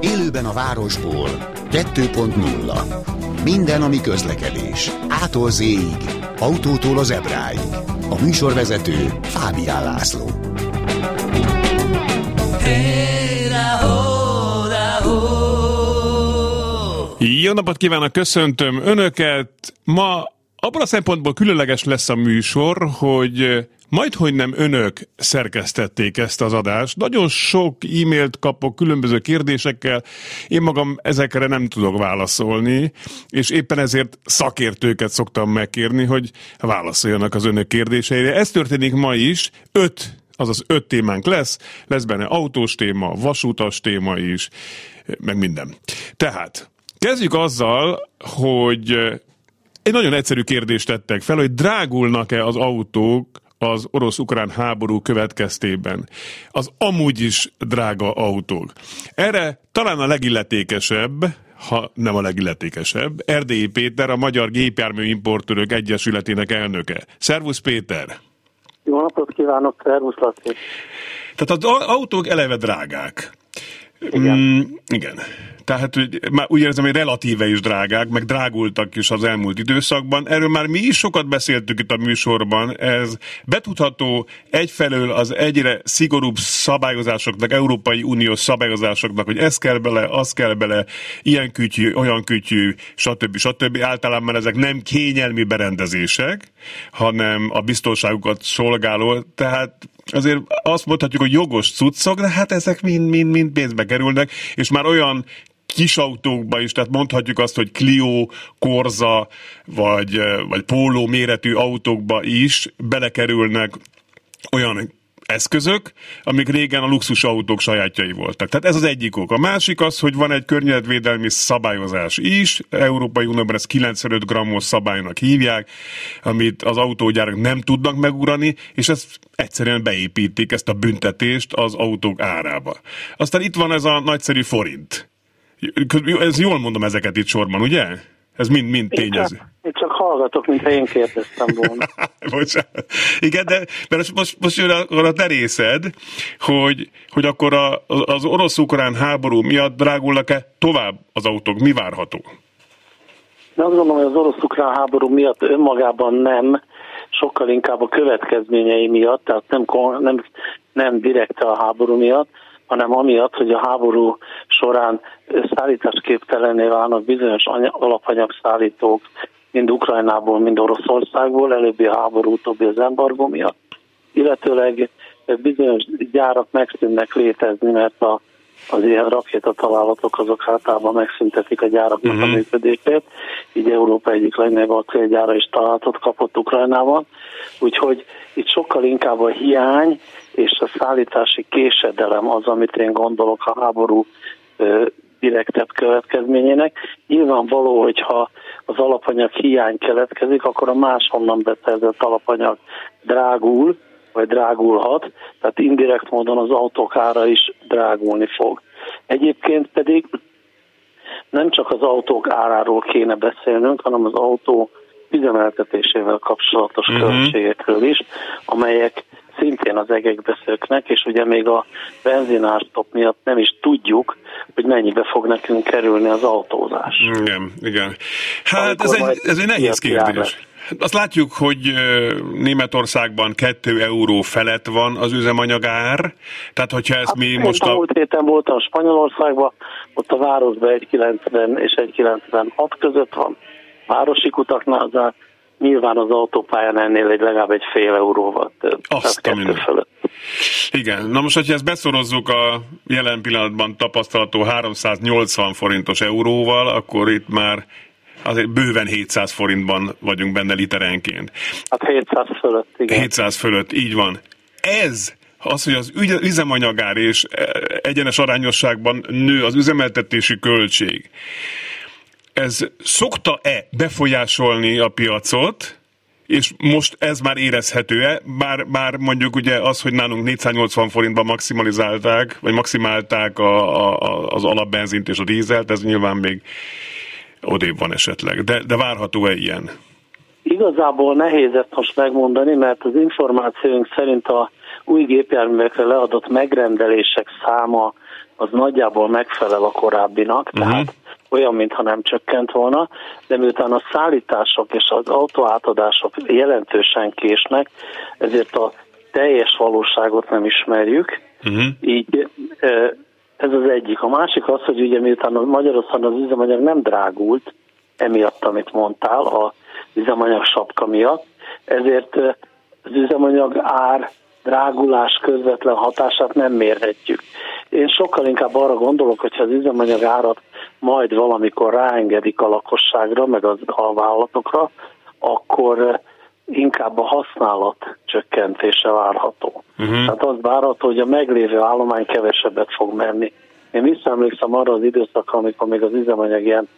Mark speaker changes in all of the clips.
Speaker 1: Élőben a városból 2.0 Minden, ami közlekedés. Ától z autótól az ebráig. A műsorvezető Fábián László.
Speaker 2: Jó napot kívánok, köszöntöm Önöket! Ma abban a szempontból különleges lesz a műsor, hogy majd, hogy nem önök szerkesztették ezt az adást. Nagyon sok e-mailt kapok különböző kérdésekkel, én magam ezekre nem tudok válaszolni, és éppen ezért szakértőket szoktam megkérni, hogy válaszoljanak az önök kérdéseire. Ez történik ma is, öt azaz öt témánk lesz, lesz benne autós téma, vasútas téma is, meg minden. Tehát, kezdjük azzal, hogy egy nagyon egyszerű kérdést tettek fel, hogy drágulnak-e az autók az orosz-ukrán háború következtében. Az amúgy is drága autók. Erre talán a legilletékesebb, ha nem a legilletékesebb, Erdélyi Péter, a Magyar Gépjármű Importőrök Egyesületének elnöke. Szervusz Péter!
Speaker 3: Jó napot kívánok, szervusz Laci!
Speaker 2: Tehát az autók eleve drágák.
Speaker 3: Igen.
Speaker 2: Mm, igen. Tehát hogy már úgy érzem, hogy relatíve is drágák, meg drágultak is az elmúlt időszakban. Erről már mi is sokat beszéltük itt a műsorban. Ez betudható egyfelől az egyre szigorúbb szabályozásoknak, Európai Uniós szabályozásoknak, hogy ez kell bele, az kell bele, ilyen kütyű, olyan kütyű, stb. stb. Általában ezek nem kényelmi berendezések, hanem a biztonságukat szolgáló, tehát azért azt mondhatjuk, hogy jogos cuccok, de hát ezek mind-mind-mind pénzbe kerülnek, és már olyan kis autókba is, tehát mondhatjuk azt, hogy Clio, Corza vagy, vagy Polo méretű autókba is belekerülnek olyan eszközök, amik régen a luxus autók sajátjai voltak. Tehát ez az egyik ok. A másik az, hogy van egy környezetvédelmi szabályozás is, Európai Unióban ezt 95 grammos szabálynak hívják, amit az autógyárak nem tudnak megugrani, és ezt egyszerűen beépítik, ezt a büntetést az autók árába. Aztán itt van ez a nagyszerű forint. Ez jól mondom ezeket itt sorban, ugye? Ez mind-mind tényező.
Speaker 3: Én csak, én csak hallgatok, mintha én kérdeztem volna.
Speaker 2: Bocsánat. Igen, de mert most, most jön a, a te részed, hogy, hogy akkor a, az orosz-ukrán háború miatt drágulnak-e tovább az autók? Mi várható?
Speaker 3: De azt gondolom, hogy az orosz-ukrán háború miatt önmagában nem, sokkal inkább a következményei miatt, tehát nem, nem, nem direkt a háború miatt, hanem amiatt, hogy a háború során szállításképtelenné válnak bizonyos alapanyagszállítók, mind Ukrajnából, mind Oroszországból, előbbi a háború, utóbbi az embargó miatt, illetőleg bizonyos gyárak megszűnnek létezni, mert a, az ilyen rakétatalálatok azok általában megszüntetik a gyáraknak uh-huh. a mhm. működését, így Európa egyik legnagyobb acélgyára is találatot kapott Ukrajnában, úgyhogy itt sokkal inkább a hiány és a szállítási késedelem az, amit én gondolok a háború direktebb következményének. Nyilvánvaló, hogyha az alapanyag hiány keletkezik, akkor a máshonnan beszerzett alapanyag drágul, vagy drágulhat, tehát indirekt módon az autók ára is drágulni fog. Egyébként pedig nem csak az autók áráról kéne beszélnünk, hanem az autó üzemeltetésével kapcsolatos uh-huh. költségekről is, amelyek szintén az egekbe szöknek, és ugye még a benzinárstop miatt nem is tudjuk, hogy mennyibe fog nekünk kerülni az autózás.
Speaker 2: Igen, igen. Hát ez egy, ez egy nehéz kérdés. Azt látjuk, hogy Németországban 2 euró felett van az üzemanyagár, tehát hogyha ezt hát, mi most
Speaker 3: a... Múlt héten voltam Spanyolországban, ott a városban 1,90 és 1,96 között van városi kutaknál, nyilván az autópályán ennél egy legalább egy fél euróval több.
Speaker 2: Azt a fölött. Igen, na most, hogyha ezt beszorozzuk a jelen pillanatban tapasztalható 380 forintos euróval, akkor itt már azért bőven 700 forintban vagyunk benne literenként.
Speaker 3: Hát 700 fölött, igen.
Speaker 2: 700 fölött, így van. Ez az, hogy az üzemanyagár és egyenes arányosságban nő az üzemeltetési költség, ez szokta-e befolyásolni a piacot, és most ez már érezhető-e, bár, bár mondjuk ugye az, hogy nálunk 480 forintban maximalizálták, vagy maximálták a, a, az alapbenzint és a dízelt, ez nyilván még odébb van esetleg. De, de várható-e ilyen?
Speaker 3: Igazából nehéz ezt most megmondani, mert az információink szerint a új gépjárművekre leadott megrendelések száma az nagyjából megfelel a korábbinak, uh-huh. Olyan, mintha nem csökkent volna, de miután a szállítások és az autóátadások jelentősen késnek, ezért a teljes valóságot nem ismerjük, uh-huh. így ez az egyik. A másik az, hogy ugye miután Magyarországon az üzemanyag nem drágult, emiatt, amit mondtál, a üzemanyag sapka miatt, ezért az üzemanyag ár drágulás közvetlen hatását nem mérhetjük. Én sokkal inkább arra gondolok, hogyha az üzemanyag árat majd valamikor ráengedik a lakosságra, meg az, a vállalatokra, akkor inkább a használat csökkentése várható. Uh-huh. Tehát az várható, hogy a meglévő állomány kevesebbet fog menni. Én visszaemlékszem arra az időszakra, amikor még az üzemanyag ilyen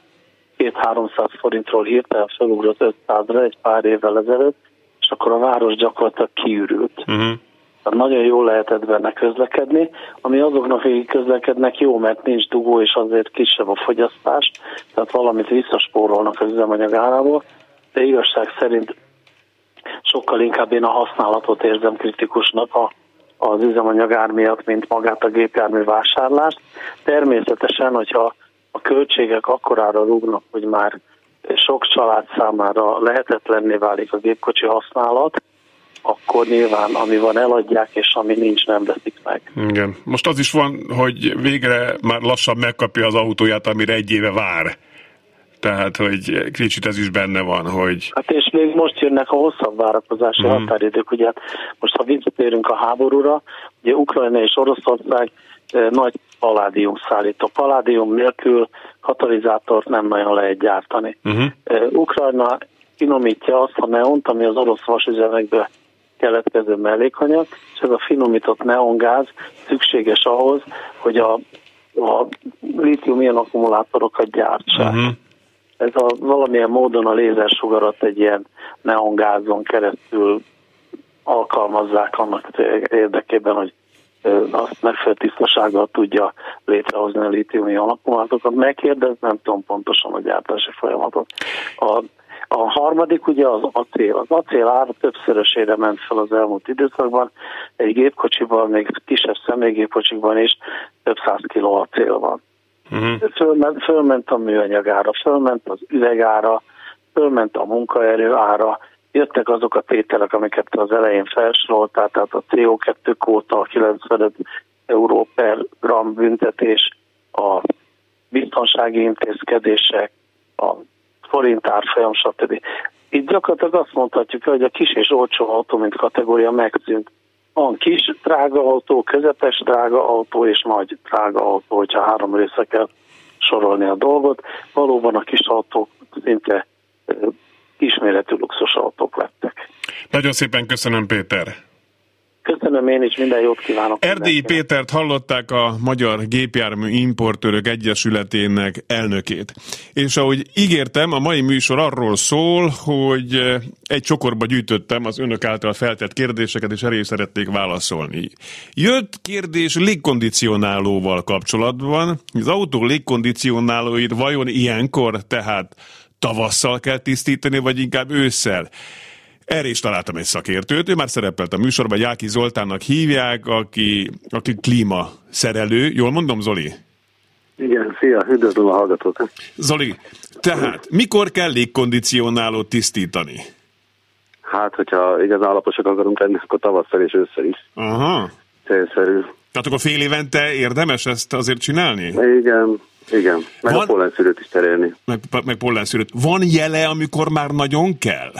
Speaker 3: 2-300 forintról hirtelen felugrott 500-ra egy pár évvel ezelőtt, és akkor a város gyakorlatilag kiürült. Uh-huh. Nagyon jól lehetett benne közlekedni, ami azoknak, akik közlekednek jó, mert nincs dugó, és azért kisebb a fogyasztás, tehát valamit visszaspórolnak az üzemanyag árából, de igazság szerint sokkal inkább én a használatot érzem kritikusnak a, az üzemanyag ár miatt, mint magát a gépjármű vásárlást. Természetesen, hogyha a költségek akkorára rúgnak, hogy már sok család számára lehetetlenné válik a gépkocsi használat, akkor nyilván ami van eladják, és ami nincs nem veszik meg.
Speaker 4: Igen. Most az is van, hogy végre már lassan megkapja az autóját, amire egy éve vár. Tehát, hogy kicsit ez is benne van, hogy...
Speaker 3: Hát és még most jönnek a hosszabb várakozási mm. határidők, ugye hát most ha visszatérünk a háborúra, ugye Ukrajna és Oroszország nagy paládium szállító. Paládium nélkül katalizátort nem nagyon lehet gyártani. Uh-huh. Ukrajna finomítja azt a neont, ami az orosz vasüzemekből keletkező mellékanyag, és ez a finomított neongáz szükséges ahhoz, hogy a, a lítium-ion akkumulátorokat gyártsák. Uh-huh. Ez a, valamilyen módon a lézersugarat egy ilyen neongázon keresztül alkalmazzák annak érdekében, hogy azt megfelelő tisztasággal tudja létrehozni a lítiumi alakumulátorokat. Megkérdez, nem tudom pontosan a gyártási folyamatot. A, a harmadik ugye az acél. Az acél ára többszörösére ment fel az elmúlt időszakban. Egy gépkocsiban, még kisebb személygépkocsikban is több száz kiló acél van. Uh-huh. Fölment, fölment a műanyagára, fölment az üvegára, fölment a munkaerő ára, jöttek azok a tételek, amiket az elején felsoroltál, tehát a CO2 kóta, a 95 euró per gram büntetés, a biztonsági intézkedések, a forint árfolyam, stb. Itt gyakorlatilag azt mondhatjuk, hogy a kis és olcsó autó, mint kategória megszűnt. Van kis drága autó, közepes drága autó és nagy drága autó, hogyha három része kell sorolni a dolgot. Valóban a kis autók szinte kisméretű luxus autók lettek.
Speaker 4: Nagyon szépen köszönöm, Péter!
Speaker 3: Köszönöm én is, minden jót kívánok.
Speaker 4: Erdélyi Pétert hallották a Magyar Gépjármű Importőrök Egyesületének elnökét. És ahogy ígértem, a mai műsor arról szól, hogy egy csokorba gyűjtöttem az önök által feltett kérdéseket, és elé szeretnék válaszolni. Jött kérdés légkondicionálóval kapcsolatban. Az autó légkondicionálóit vajon ilyenkor, tehát tavasszal kell tisztítani, vagy inkább ősszel? Erre is találtam egy szakértőt, ő már szerepelt a műsorban, Jáki Zoltánnak hívják, aki, aki klímaszerelő. Jól mondom, Zoli?
Speaker 5: Igen, szia, üdvözlöm a hallgatót.
Speaker 4: Zoli, tehát mikor kell légkondicionálót tisztítani?
Speaker 5: Hát, hogyha igazán alaposak akarunk lenni, akkor tavasszal és ősszel is.
Speaker 4: Aha.
Speaker 5: Célszerű.
Speaker 4: Tehát akkor fél évente érdemes ezt azért csinálni?
Speaker 5: Igen, igen. Meg Van... a pollenszűrőt is terelni.
Speaker 4: Meg, meg pollenszűrőt. Van jele, amikor már nagyon kell?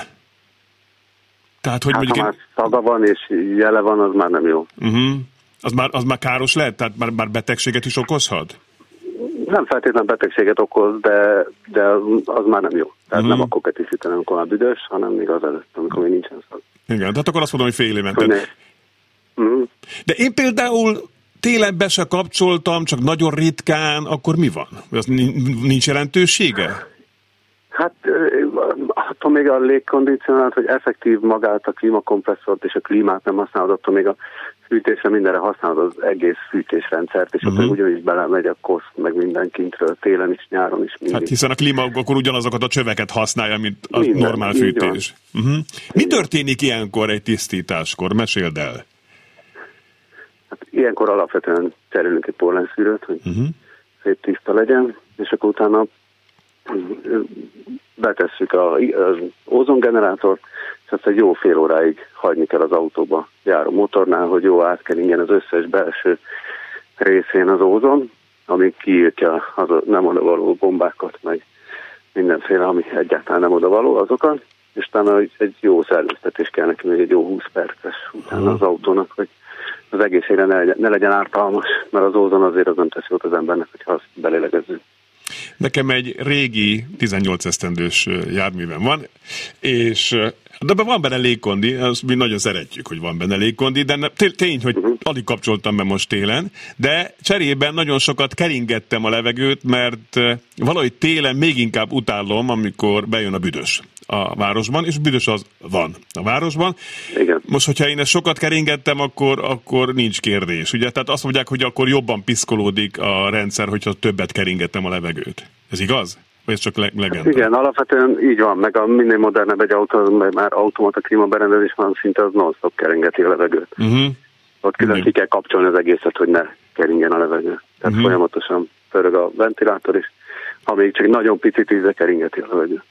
Speaker 5: Tehát, hogy hát, mondjuk... Ha már szaga van és jele van, az már nem jó.
Speaker 4: Uh-huh. Az, már, az már káros lehet? Tehát már, már betegséget is okozhat?
Speaker 5: Nem feltétlenül betegséget okoz, de, de az, már nem jó. Tehát uh-huh. nem akkor kell tisztítani, amikor már büdös, hanem még az előtt, amikor még nincsen szag.
Speaker 4: Igen, tehát akkor azt mondom, hogy fél évente. Uh-huh. De én például télen be se kapcsoltam, csak nagyon ritkán, akkor mi van? Az nincs jelentősége?
Speaker 5: Hát még a légkondicionált, hogy effektív magát a klímakompresszort és a klímát nem használod, attól még a fűtésre mindenre használod az egész fűtésrendszert, és uh-huh. akkor ugyanis belemegy a kosz, meg minden kintről, télen is, nyáron is.
Speaker 4: Mindig. Hát hiszen a klíma akkor ugyanazokat a csöveket használja, mint a minden, normál fűtés. Uh-huh. Mi történik ilyenkor egy tisztításkor? Meséld el.
Speaker 5: Hát ilyenkor alapvetően cserélünk egy porlenszűrőt, hogy uh-huh. szép tiszta legyen, és akkor utána betesszük a, az ózongenerátort, és egy jó fél óráig hagyni kell az autóba járó motornál, hogy jó átkeringjen az összes belső részén az ózon, ami kiírtja az nem oda való bombákat, meg mindenféle, ami egyáltalán nem oda való azokat, és utána egy jó szellőztetés kell neki, még egy jó 20 perces utána az autónak, hogy az egészére ne legyen, ne legyen ártalmas, mert az ózon azért az nem teszi jót az embernek, hogyha azt belélegezzük.
Speaker 4: Nekem egy régi 18 esztendős járművem van, és de van benne légkondi, azt mi nagyon szeretjük, hogy van benne légkondi, de tény, hogy uh-huh. alig kapcsoltam be most télen, de cserében nagyon sokat keringettem a levegőt, mert valahogy télen még inkább utálom, amikor bejön a büdös a városban, és büdös az van a városban.
Speaker 5: Igen.
Speaker 4: Most, hogyha én ezt sokat keringettem, akkor, akkor nincs kérdés. Ugye? Tehát azt mondják, hogy akkor jobban piszkolódik a rendszer, hogyha többet keringettem a levegőt. Ez igaz? Vagy ez csak le- legenda? Hát
Speaker 5: igen, alapvetően így van, meg a minél modernebb egy autó, mert már automata klímaberendezés van, szinte az non-stop keringeti a levegőt. Uh-huh. Ott külön ki kell kapcsolni az egészet, hogy ne keringjen a levegő. Tehát uh-huh. folyamatosan pörög a ventilátor is, ha még csak nagyon picit íze keringeti a levegő.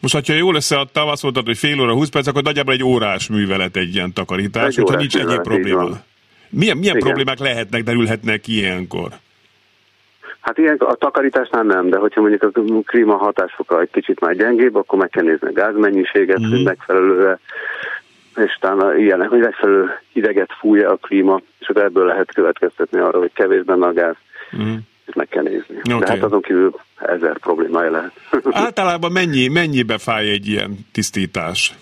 Speaker 4: Most, ha jól összeadtam, azt mondtad, hogy fél óra, 20 perc, akkor nagyjából egy órás művelet egy ilyen takarítás, egy hogyha nincs egyéb probléma. Milyen, milyen problémák lehetnek, derülhetnek ilyenkor?
Speaker 5: Hát ilyen a takarításnál nem, de hogyha mondjuk a klíma hatásfoka egy kicsit már gyengébb, akkor meg kell nézni a gázmennyiséget, mm-hmm. hogy megfelelő és talán ilyenek, hogy megfelelő hideget fújja a klíma, és akkor ebből lehet következtetni arra, hogy kevés benne a gáz. Mm. És meg kell nézni. Okay. De hát azon kívül ezer problémája lehet.
Speaker 4: Általában mennyi, mennyibe fáj egy ilyen tisztítás?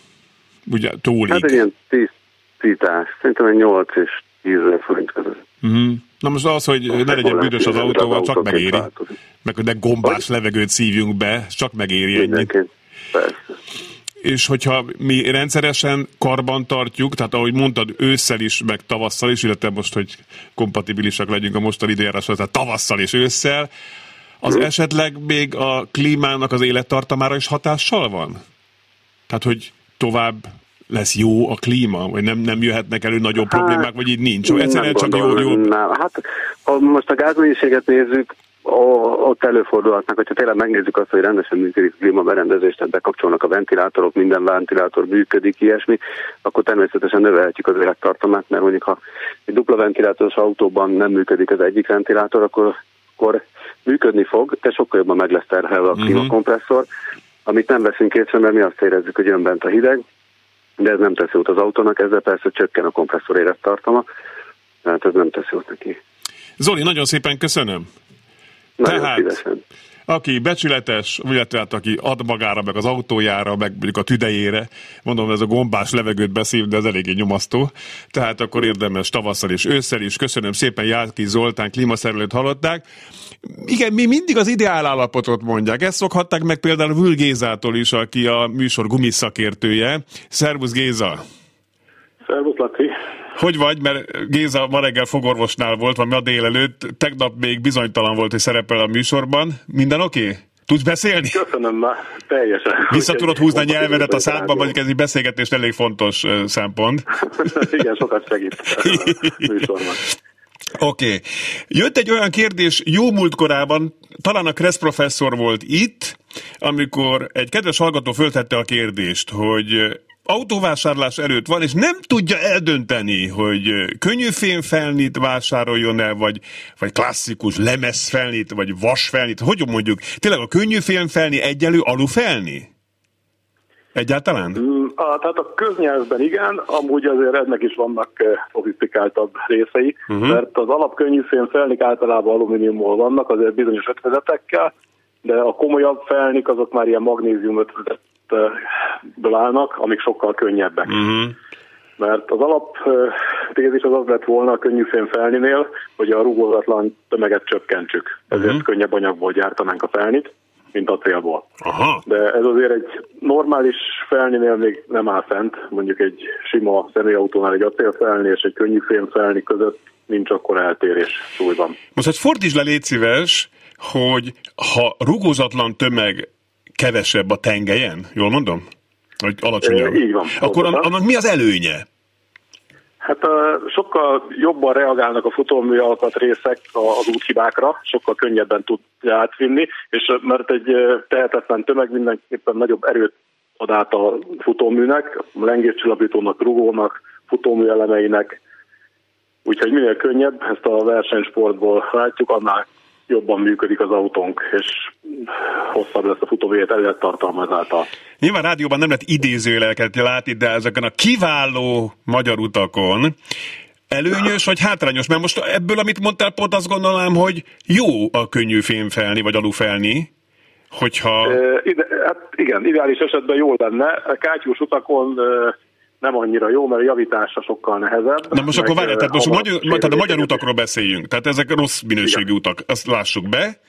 Speaker 4: Ugye túlig?
Speaker 5: Hát egy ilyen tisztítás, szerintem egy 8 és 10 forint között.
Speaker 4: Mm. Na most az, hogy ne legyen büdös az autóval, csak megéri. Meg hogy ne gombás levegőt szívjunk be, csak megéri ennyi. És hogyha mi rendszeresen karban tartjuk, tehát ahogy mondtad, ősszel is, meg tavasszal is, illetve most, hogy kompatibilisak legyünk a mostani időjárásra, tehát tavasszal és ősszel, az hmm. esetleg még a klímának az élettartamára is hatással van? Tehát, hogy tovább lesz jó a klíma, vagy nem, nem jöhetnek elő nagyobb hát, problémák, vagy így nincs? Egyszerűen csak jó, jó...
Speaker 5: Nem. Hát, ha most a gázmennyiséget nézzük, ott előfordulhatnak, hogyha tényleg megnézzük azt, hogy rendesen működik a klímaberendezés, tehát bekapcsolnak a ventilátorok, minden ventilátor működik, ilyesmi, akkor természetesen növelhetjük az élettartamát, mert mondjuk ha egy dupla ventilátoros autóban nem működik az egyik ventilátor, akkor, akkor működni fog, de sokkal jobban meg lesz terhelve a mhm. klímakompresszor, amit nem veszünk észre, mert mi azt érezzük, hogy jön bent a hideg, de ez nem teszi jót az autónak, ezzel persze csökken a kompresszor élettartama, tehát ez nem teszi jót neki.
Speaker 4: Zoli, nagyon szépen köszönöm.
Speaker 5: Nagyon Tehát, szívesen.
Speaker 4: aki becsületes, illetve hát aki ad magára, meg az autójára, meg mondjuk a tüdejére, mondom, ez a gombás levegőt beszív, de ez eléggé nyomasztó. Tehát akkor érdemes tavasszal és ősszel is. Köszönöm szépen, Jáki Zoltán klímaszerelőt hallották. Igen, mi mindig az ideál állapotot mondják. Ezt szokhatták meg például Vül Gézától is, aki a műsor gumiszakértője. Szervusz Géza!
Speaker 6: Szervusz Laci!
Speaker 4: Hogy vagy, mert Géza ma reggel fogorvosnál volt, vagy ma délelőtt, tegnap még bizonytalan volt, hogy szerepel a műsorban. Minden oké? Okay? Tudsz beszélni?
Speaker 6: Köszönöm már, teljesen.
Speaker 4: Vissza tudod húzni a nyelvedet a szádban, vagy ez egy beszélgetés elég fontos szempont.
Speaker 6: Igen, sokat segít műsorban.
Speaker 4: Oké. Okay. Jött egy olyan kérdés jó múltkorában, talán a Kressz professzor volt itt, amikor egy kedves hallgató föltette a kérdést, hogy autóvásárlás előtt van, és nem tudja eldönteni, hogy könnyű felnit vásároljon el, vagy, vagy klasszikus felnit, vagy felnit. Hogy mondjuk? Tényleg a könnyű felni egyelő felni? Egyáltalán?
Speaker 6: Mm, a, tehát a köznyelvben igen, amúgy azért ennek is vannak szofisztikáltabb részei, uh-huh. mert az alapkönnyű felnik általában alumíniumból vannak, azért bizonyos ötvezetekkel, de a komolyabb felnik azok már ilyen magnézium ötvezet állnak, amik sokkal könnyebbek. Uh-huh. Mert az alap tézis az az lett volna a könnyű felninél, hogy a rugózatlan tömeget csökkentsük. Ezért uh-huh. könnyebb anyagból gyártanánk a felnit, mint acélból.
Speaker 2: Aha.
Speaker 6: De ez azért egy normális felninél még nem áll fent, mondjuk egy sima személyautónál egy acélfelni és egy könnyű fémfelni között nincs akkor eltérés súlyban.
Speaker 2: Most hát fordítsd le, légy szíves, hogy ha rugózatlan tömeg kevesebb a tengelyen, jól mondom? Vagy alacsonyabb?
Speaker 6: Így van.
Speaker 2: Akkor
Speaker 6: pontosan.
Speaker 2: annak mi az előnye?
Speaker 6: Hát uh, sokkal jobban reagálnak a futómű alkatrészek az úthibákra, sokkal könnyebben tudja átvinni, és mert egy tehetetlen tömeg mindenképpen nagyobb erőt ad át a futóműnek, a lengéscsillapítónak, rugónak, futómű elemeinek, úgyhogy minél könnyebb, ezt a versenysportból látjuk, annál jobban működik az autónk, és hosszabb lesz a futóvélet élettartalma ezáltal.
Speaker 2: Nyilván rádióban nem lehet idézőjeleket látni, de ezeken a kiváló magyar utakon előnyös vagy hátrányos? Mert most ebből, amit mondtál, pont azt gondolom, hogy jó a könnyű fémfelni, vagy alufelni, hogyha...
Speaker 6: E, ide, hát igen, ideális esetben jó lenne. Kátyús utakon e, nem annyira jó, mert a javítása sokkal nehezebb.
Speaker 2: Na most akkor várjál, tehát most a magyar, tehát a magyar utakról beszéljünk. Tehát ezek rossz minőségű Igen. utak, azt lássuk be.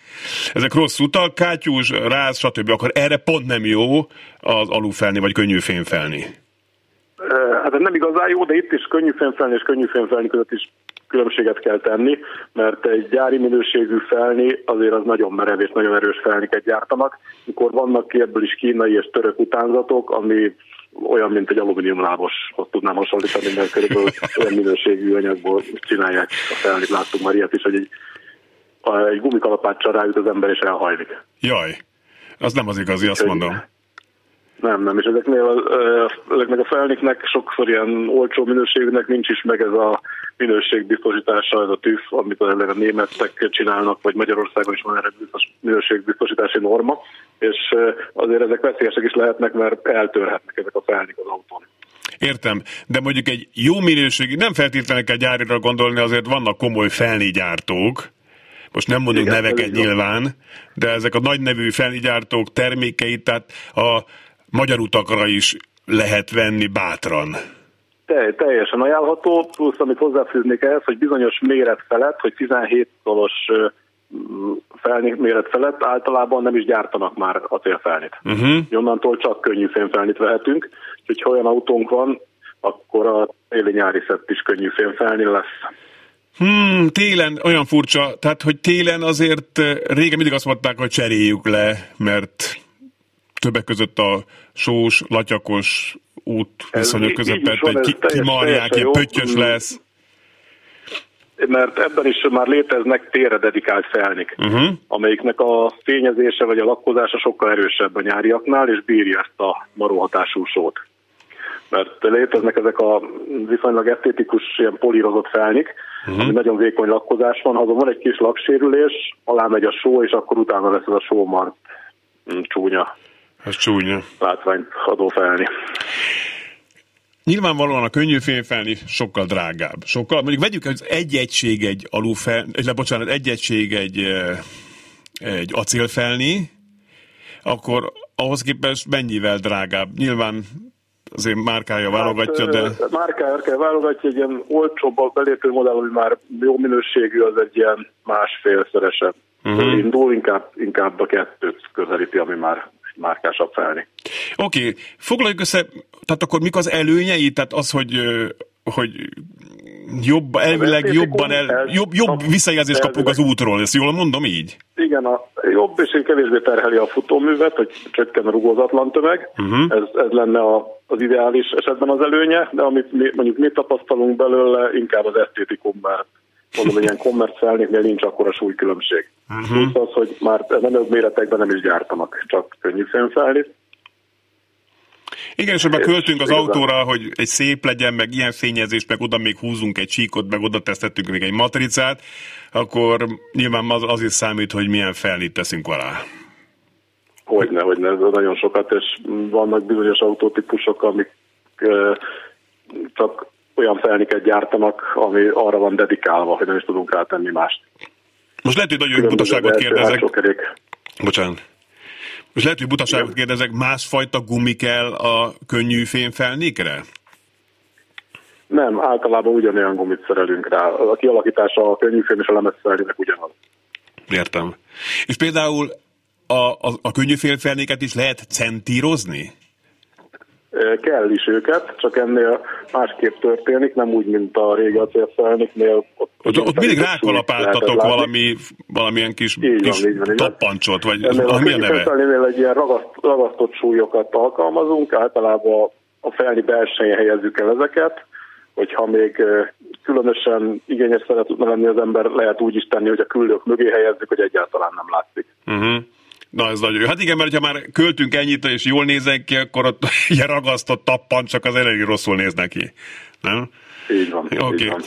Speaker 2: Ezek rossz utak, kátyús, ráz, stb. Akkor erre pont nem jó az alufelni, vagy könnyű fémfelni.
Speaker 6: Hát nem igazán jó, de itt is könnyű fémfelni és könnyű fémfelni között is különbséget kell tenni, mert egy gyári minőségű felni azért az nagyon merev és nagyon erős felniket gyártanak, mikor vannak ki ebből is kínai és török utánzatok, ami olyan, mint egy alumíniumlábos, ott tudnám hasonlítani, mert körülbelül olyan minőségű anyagból csinálják a felnit. Láttunk már ilyet is, hogy egy, egy gumikalapáccsal rájut az ember és elhajlik.
Speaker 2: Jaj, az nem az igazi, azt mondom.
Speaker 6: Nem, nem, és ezeknél, ezeknek a felniknek sokszor ilyen olcsó minőségűnek nincs is meg ez a minőségbiztosítása, ez a TÜV, amit a németek csinálnak, vagy Magyarországon is van erre minőségbiztosítási norma, és azért ezek veszélyesek is lehetnek, mert eltörhetnek ezek a felnik az autón.
Speaker 2: Értem, de mondjuk egy jó minőségű, nem feltétlenül kell gyárira gondolni, azért vannak komoly felnigyártók, most nem mondunk Igen, neveket nyilván, de ezek a nagy nevű felnigyártók termékeit, tehát a magyar utakra is lehet venni bátran.
Speaker 6: Te, teljesen ajánlható, plusz amit hozzáfűznék ehhez, hogy bizonyos méret felett, hogy 17 tolos méret felett általában nem is gyártanak már acélfelnit. Uh-huh. Onnantól csak könnyű fémfelnit vehetünk, úgyhogy ha olyan autónk van, akkor a téli nyári szett is könnyű fémfelni lesz.
Speaker 2: Hmm, télen olyan furcsa, tehát hogy télen azért régen mindig azt mondták, hogy cseréljük le, mert többek között a sós, latyakos út viszonyok közepette ki, kimarják, ilyen pöttyös lesz.
Speaker 6: Mert ebben is már léteznek térre dedikált felnik, uh-huh. amelyiknek a fényezése vagy a lakkozása sokkal erősebb a nyáriaknál, és bírja ezt a maróhatású sót. Mert léteznek ezek a viszonylag esztétikus, ilyen polírozott felnik, uh-huh. ami nagyon vékony lakkozás van, ha van egy kis laksérülés, alá megy a só, és akkor utána lesz ez a só már mm, csúnya
Speaker 2: ez csúnya.
Speaker 6: Látványt adó felni.
Speaker 2: Nyilvánvalóan a könnyű fényfelni sokkal drágább. Sokkal, mondjuk vegyük, hogy egy egység egy alufel, le, bocsánat, egy egység egy, egy acélfelni, akkor ahhoz képest mennyivel drágább? Nyilván azért márkája válogatja, hát, de...
Speaker 6: Márkája kell válogatja, egy ilyen olcsóbb a belépő modell, ami már jó minőségű, az egy ilyen másfélszeresebb. Uh-huh. Indul, inkább, inkább a kettőt közelíti, ami már márkásabb felni.
Speaker 2: Oké, okay. foglaljuk össze, tehát akkor mik az előnyei? Tehát az, hogy hogy jobb, elvileg jobban el, jobb, jobb visszajelzést kapunk az útról, ezt jól mondom így?
Speaker 6: Igen, a jobb és kevésbé terheli a futóművet, hogy csökken a rugózatlan tömeg, uh-huh. ez, ez lenne a, az ideális esetben az előnye, de amit mi, mondjuk mi tapasztalunk belőle, inkább az esztétikum, mert mondom, hogy ilyen kommerciálnéknél nincs akkora súlykülönbség. Uh-huh. Plusz az, hogy már nagyobb méretekben nem is gyártanak, csak könnyű fémfelnit.
Speaker 2: Igen, és ha költünk az autóra, hogy egy szép legyen, meg ilyen fényezés, meg oda még húzunk egy csíkot, meg oda tesztettünk még egy matricát, akkor nyilván az, az is számít, hogy milyen felnit teszünk alá.
Speaker 6: Hogyne, hogyne, ez nagyon sokat, és vannak bizonyos autótípusok, amik csak olyan felniket gyártanak, ami arra van dedikálva, hogy nem is tudunk rátenni mást.
Speaker 2: Most lehet, hogy nagyon butaságot kérdezek. Bocsánat. Most lehet, hogy butaságot Igen. kérdezek, másfajta gumi kell a könnyű fémfelnékre?
Speaker 6: Nem, általában ugyanolyan gumit szerelünk rá. A kialakítása a könnyű fém és a lemezfelnének ugyanaz.
Speaker 2: Értem. És például a, a, a könnyű félfelnéket is lehet centírozni?
Speaker 6: Kell is őket, csak ennél másképp történik, nem úgy, mint a régi acélfelniknél.
Speaker 2: Ott, ott, ott mindig rákalapáltatok valami, valamilyen kis, így kis van, így van, tappancsot, vagy ennél
Speaker 6: a
Speaker 2: mi a neve?
Speaker 6: egy ilyen ragaszt, ragasztott súlyokat alkalmazunk, általában a felni belsején helyezzük el ezeket, hogyha még különösen igényes szeretne lenni az ember, lehet úgy is tenni, hogy a küldők mögé helyezzük, hogy egyáltalán nem látszik.
Speaker 2: Uh-huh. Na, ez nagyon jó. Hát igen, mert ha már költünk ennyit, és jól nézek ki, akkor ott ilyen ragasztott tappan csak az elég rosszul néz neki. Nem?
Speaker 6: Így van. Oké. Okay. Van,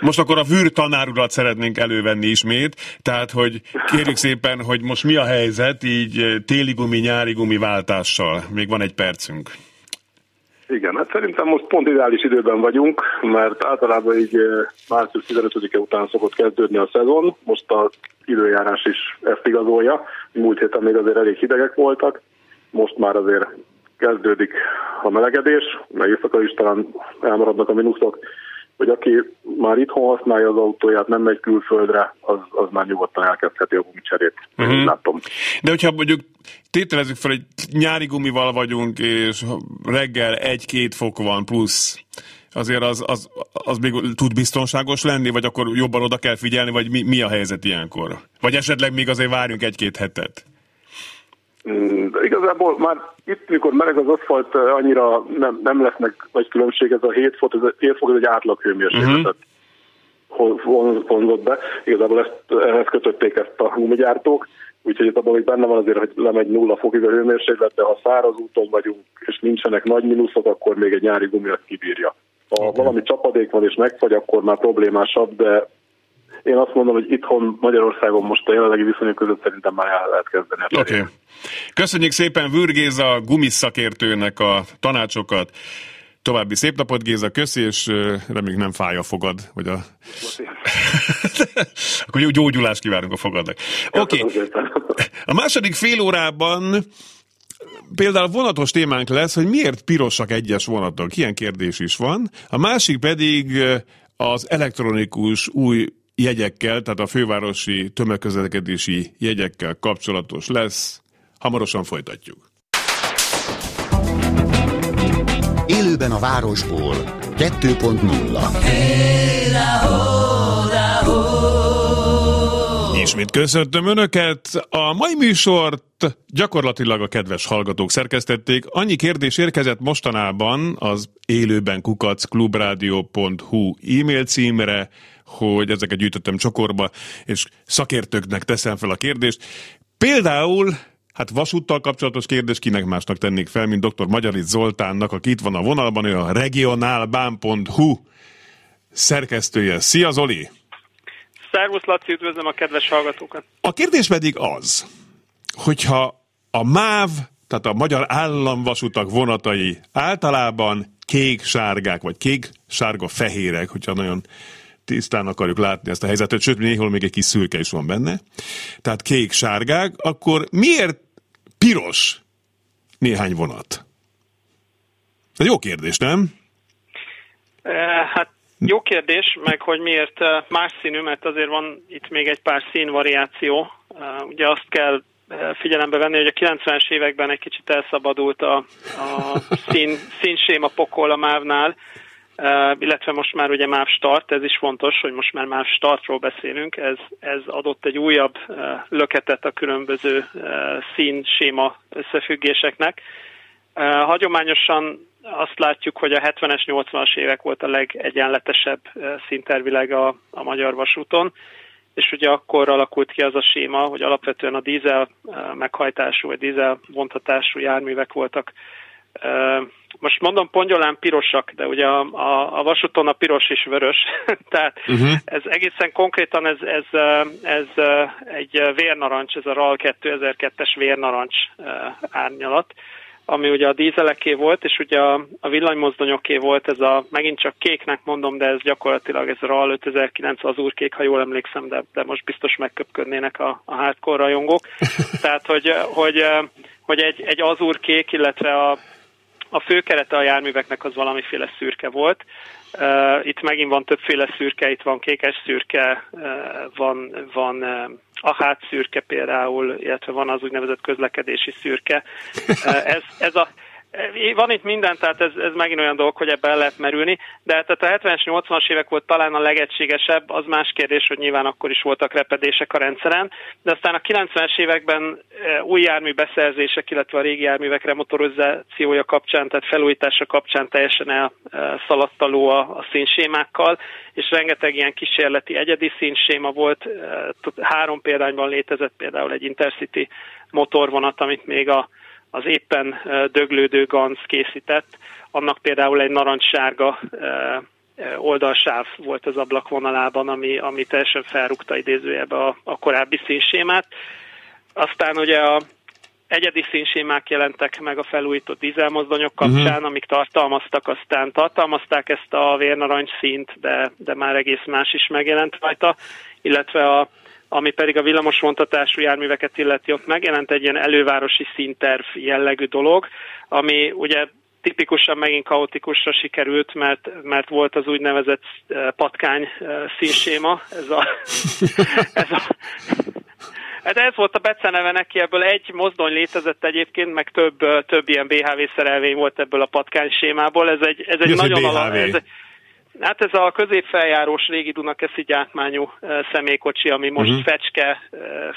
Speaker 2: most akkor a vűr tanárulat szeretnénk elővenni ismét, tehát hogy kérjük szépen, hogy most mi a helyzet így téli gumi, nyári gumi váltással. Még van egy percünk.
Speaker 6: Igen, hát szerintem most pont ideális időben vagyunk, mert általában így március 15-e után szokott kezdődni a szezon, most a időjárás is ezt igazolja, múlt héten még azért elég hidegek voltak, most már azért kezdődik a melegedés, meg éjszaka is talán elmaradnak a mínuszok, hogy aki már itthon használja az autóját, nem megy külföldre, az, az már nyugodtan elkezdheti a gumicserét. Uh-huh. Látom.
Speaker 2: De hogyha mondjuk tételezzük fel, hogy nyári gumival vagyunk, és reggel egy-két fok van plusz, azért az, az, az még tud biztonságos lenni, vagy akkor jobban oda kell figyelni, vagy mi, mi a helyzet ilyenkor? Vagy esetleg még azért várjunk egy-két hetet?
Speaker 6: Mm, igazából már itt, mikor meleg az aszfalt, annyira nem, nem lesznek nagy különbség, ez a 7 fok, ez, 7 fok, ez egy átlag hőmérsékletet uh-huh. vonzott be. Igazából ezt, ehhez kötötték ezt a gumigyártók, úgyhogy itt abban még benne van azért, hogy lemegy nulla fokig a hőmérséklet, de ha száraz úton vagyunk, és nincsenek nagy mínuszok, akkor még egy nyári gumi azt kibírja. Ha okay. valami csapadék van és megfagy, akkor már problémásabb, de én azt mondom, hogy itthon Magyarországon most a jelenlegi viszonyok között szerintem már el lehet kezdeni.
Speaker 2: Oké. Okay. Köszönjük szépen Vürgéza gumiszakértőnek a tanácsokat. További szép napot, Géza, köszi, és reméljük nem fáj a fogad, vagy a... Akkor jó gyógyulást kívánunk a fogadnak. Oké. Okay. A második fél órában például vonatos témánk lesz, hogy miért pirosak egyes vonatok. Ilyen kérdés is van. A másik pedig az elektronikus új jegyekkel, tehát a fővárosi tömegközlekedési jegyekkel kapcsolatos lesz. Hamarosan folytatjuk.
Speaker 1: Élőben a városból 2.0
Speaker 2: Ismét köszöntöm Önöket. A mai műsort gyakorlatilag a kedves hallgatók szerkesztették. Annyi kérdés érkezett mostanában az élőben kukac klubradio.hu e-mail címre, hogy ezeket gyűjtöttem csokorba, és szakértőknek teszem fel a kérdést. Például Hát vasúttal kapcsolatos kérdés kinek másnak tennék fel, mint dr. Magyarit Zoltánnak, aki itt van a vonalban, ő a regionálbán.hu szerkesztője. Szia Zoli!
Speaker 7: Szervusz Laci, üdvözlöm a kedves hallgatókat!
Speaker 2: A kérdés pedig az, hogyha a MÁV, tehát a Magyar Államvasutak vonatai általában kék-sárgák, vagy kék-sárga-fehérek, hogyha nagyon tisztán akarjuk látni ezt a helyzetet, sőt, néhol még egy kis szürke is van benne. Tehát kék-sárgák, akkor miért piros néhány vonat? Ez jó kérdés, nem?
Speaker 7: Hát jó kérdés, meg hogy miért más színű, mert azért van itt még egy pár színvariáció. Ugye azt kell figyelembe venni, hogy a 90-es években egy kicsit elszabadult a, a szín, színséma pokol a mávnál, illetve most már ugye MÁV Start, ez is fontos, hogy most már MÁV Startról beszélünk, ez, ez adott egy újabb löketet a különböző színséma összefüggéseknek. Hagyományosan azt látjuk, hogy a 70-es, 80-as évek volt a legegyenletesebb színtervileg a, a magyar vasúton, és ugye akkor alakult ki az a séma, hogy alapvetően a dízel meghajtású vagy dízel vontatású járművek voltak most mondom pongyolán pirosak, de ugye a, a, a vasúton a piros is vörös, tehát uh-huh. ez egészen konkrétan ez, ez, ez egy vérnarancs, ez a RAL 2002-es vérnarancs árnyalat, ami ugye a dízeleké volt, és ugye a, a villanymozdonyoké volt, ez a, megint csak kéknek mondom, de ez gyakorlatilag ez a RAL 5009 az úrkék, ha jól emlékszem, de, de most biztos megköpködnének a, a hardcore rajongók. Tehát, hogy, hogy, hogy egy, egy azúrkék, illetve a, a főkerete a járműveknek az valamiféle szürke volt. Itt megint van többféle szürke, itt van kékes szürke, van, van a hátszürke például, illetve van az úgynevezett közlekedési szürke. Ez, ez a van itt minden, tehát ez, ez megint olyan dolog, hogy ebbe el lehet merülni, de tehát a 70-es, 80-as évek volt talán a legegységesebb, az más kérdés, hogy nyilván akkor is voltak repedések a rendszeren, de aztán a 90-es években e, új jármű beszerzések, illetve a régi járművek remotorizációja kapcsán, tehát felújítása kapcsán teljesen elszaladtaló a, a színsémákkal, és rengeteg ilyen kísérleti egyedi színséma volt, e, három példányban létezett például egy Intercity motorvonat, amit még a az éppen döglődő Ganz készített, annak például egy narancssárga oldalsáv volt az ablakvonalában, ami, ami teljesen felrúgta idézőjebe a, a korábbi színsémát. Aztán ugye a egyedi színsémák jelentek meg a felújított dízelmozdonyok kapcsán, uh-huh. amik tartalmaztak, aztán tartalmazták ezt a vérnarancs színt, de, de már egész más is megjelent rajta, illetve a ami pedig a villamos vontatású járműveket illeti, ott megjelent egy ilyen elővárosi színterv jellegű dolog, ami ugye tipikusan megint kaotikusra sikerült, mert, mert volt az úgynevezett eh, patkány eh, színséma, ez a, ez a Hát ez volt a beceneve neki, ebből egy mozdony létezett egyébként, meg több, eh, több ilyen BHV szerelvény volt ebből a patkány sémából. Ez egy, ez egy nagyon alap, ez, Hát ez a középfeljárós régi Dunakeszi gyártmányú személykocsi, ami most uh-huh. Fecske,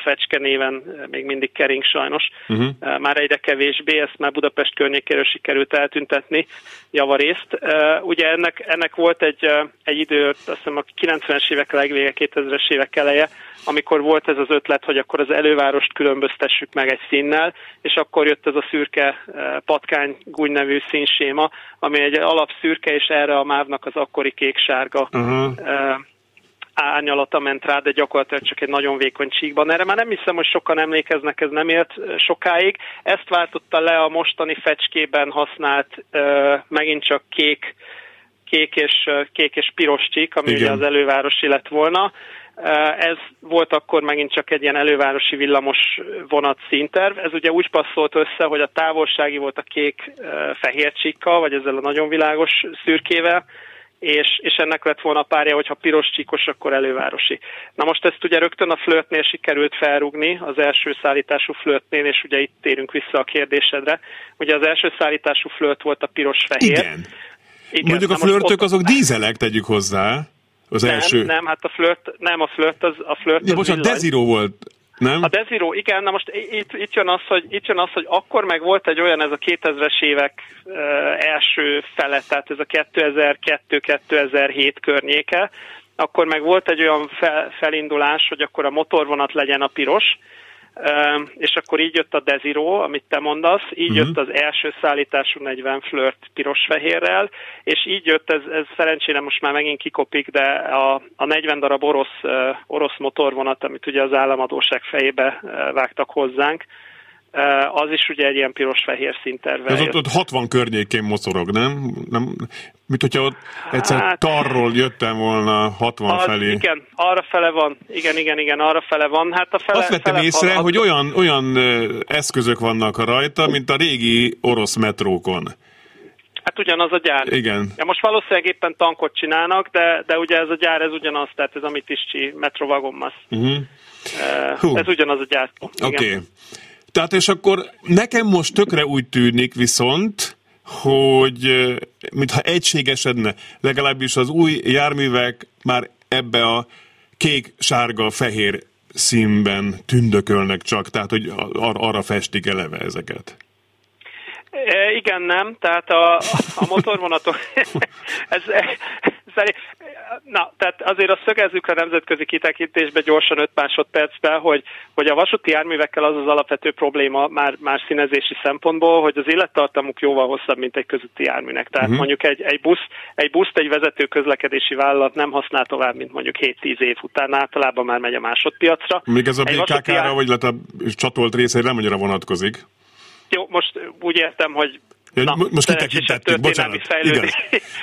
Speaker 7: Fecske néven még mindig kering sajnos. Uh-huh. Már egyre kevésbé, ezt már Budapest környékéről sikerült eltüntetni javarészt. Ugye ennek, ennek volt egy, egy idő, azt hiszem a 90-es évek legvége, 2000-es évek eleje, amikor volt ez az ötlet, hogy akkor az elővárost különböztessük meg egy színnel, és akkor jött ez a szürke patkány gúny nevű színséma, ami egy alapszürke, és erre a mávnak az akkori kék-sárga uh-huh árnyalata ment rá, de gyakorlatilag csak egy nagyon vékony csíkban. Erre már nem hiszem, hogy sokan emlékeznek, ez nem ért sokáig. Ezt váltotta le a mostani fecskében használt megint csak kék, kék és, kék és piros csík, ami Igen. ugye az elővárosi lett volna. Ez volt akkor megint csak egy ilyen elővárosi villamos vonat színterv. Ez ugye úgy passzolt össze, hogy a távolsági volt a kék fehér csíkkal, vagy ezzel a nagyon világos szürkével, és, és ennek lett volna párja, hogyha piros csíkos, akkor elővárosi. Na most ezt ugye rögtön a flörtnél sikerült felrugni, az első szállítású flörtnél, és ugye itt térünk vissza a kérdésedre. Ugye az első szállítású flört volt a piros-fehér.
Speaker 4: Igen. Igen. Mondjuk a flörtök azok dízelek, tegyük hozzá. Az
Speaker 7: nem,
Speaker 4: első.
Speaker 7: Nem, hát a flört, nem a flört, az, a flört
Speaker 4: ja, az bocsánat, Desiro volt nem?
Speaker 7: A Desiro, igen, na most itt, itt, jön az, hogy, itt jön az, hogy akkor meg volt egy olyan, ez a 2000-es évek uh, első fele, tehát ez a 2002-2007 környéke, akkor meg volt egy olyan fel, felindulás, hogy akkor a motorvonat legyen a piros, és akkor így jött a Desiro, amit te mondasz, így uh-huh. jött az első szállítású 40 flirt piros-fehérrel, és így jött, ez, ez szerencsére most már megint kikopik, de a, a 40 darab orosz, orosz motorvonat, amit ugye az államadóság fejébe vágtak hozzánk, az is ugye egy ilyen piros-fehér színterve.
Speaker 4: Ez ott, ott 60 környékén mocorog, nem? nem mint hogyha ott egyszer hát, tarról jöttem volna 60
Speaker 7: az,
Speaker 4: felé.
Speaker 7: Igen, arra fele van. Igen, igen, igen, arra fele van. Hát a fele,
Speaker 4: Azt vettem
Speaker 7: fele
Speaker 4: észre, hogy olyan, olyan eszközök vannak rajta, mint a régi orosz metrókon.
Speaker 7: Hát ugyanaz a gyár.
Speaker 4: Igen.
Speaker 7: Ja, most valószínűleg éppen tankot csinálnak, de, de ugye ez a gyár, ez ugyanaz, tehát ez a Mitiscsi Metrovagon uh-huh. uh, Ez ugyanaz a gyár.
Speaker 4: Oké. Okay. Tehát és akkor nekem most tökre úgy tűnik viszont, hogy mintha egységesedne, legalábbis az új járművek már ebbe a kék, sárga, fehér színben tündökölnek csak, tehát hogy ar- arra festik eleve ezeket.
Speaker 7: E, igen, nem. Tehát a, a motorvonatok, ez, szerint, na, tehát azért a szögezzük a nemzetközi kitekintésbe gyorsan 5 másodpercben, hogy, hogy a vasúti járművekkel az az alapvető probléma már, már színezési szempontból, hogy az élettartamuk jóval hosszabb, mint egy közúti járműnek. Tehát uh-huh. mondjuk egy, egy, busz, egy buszt egy vezető közlekedési vállalat nem használ tovább, mint mondjuk 7-10 év után, általában már megy a másodpiacra.
Speaker 4: Még ez a BKK-ra, jár... vagy a csatolt részére nem annyira vonatkozik.
Speaker 7: Jó, most úgy értem, hogy
Speaker 4: Na, most kitekintettük, bocsánat. Fejlődés,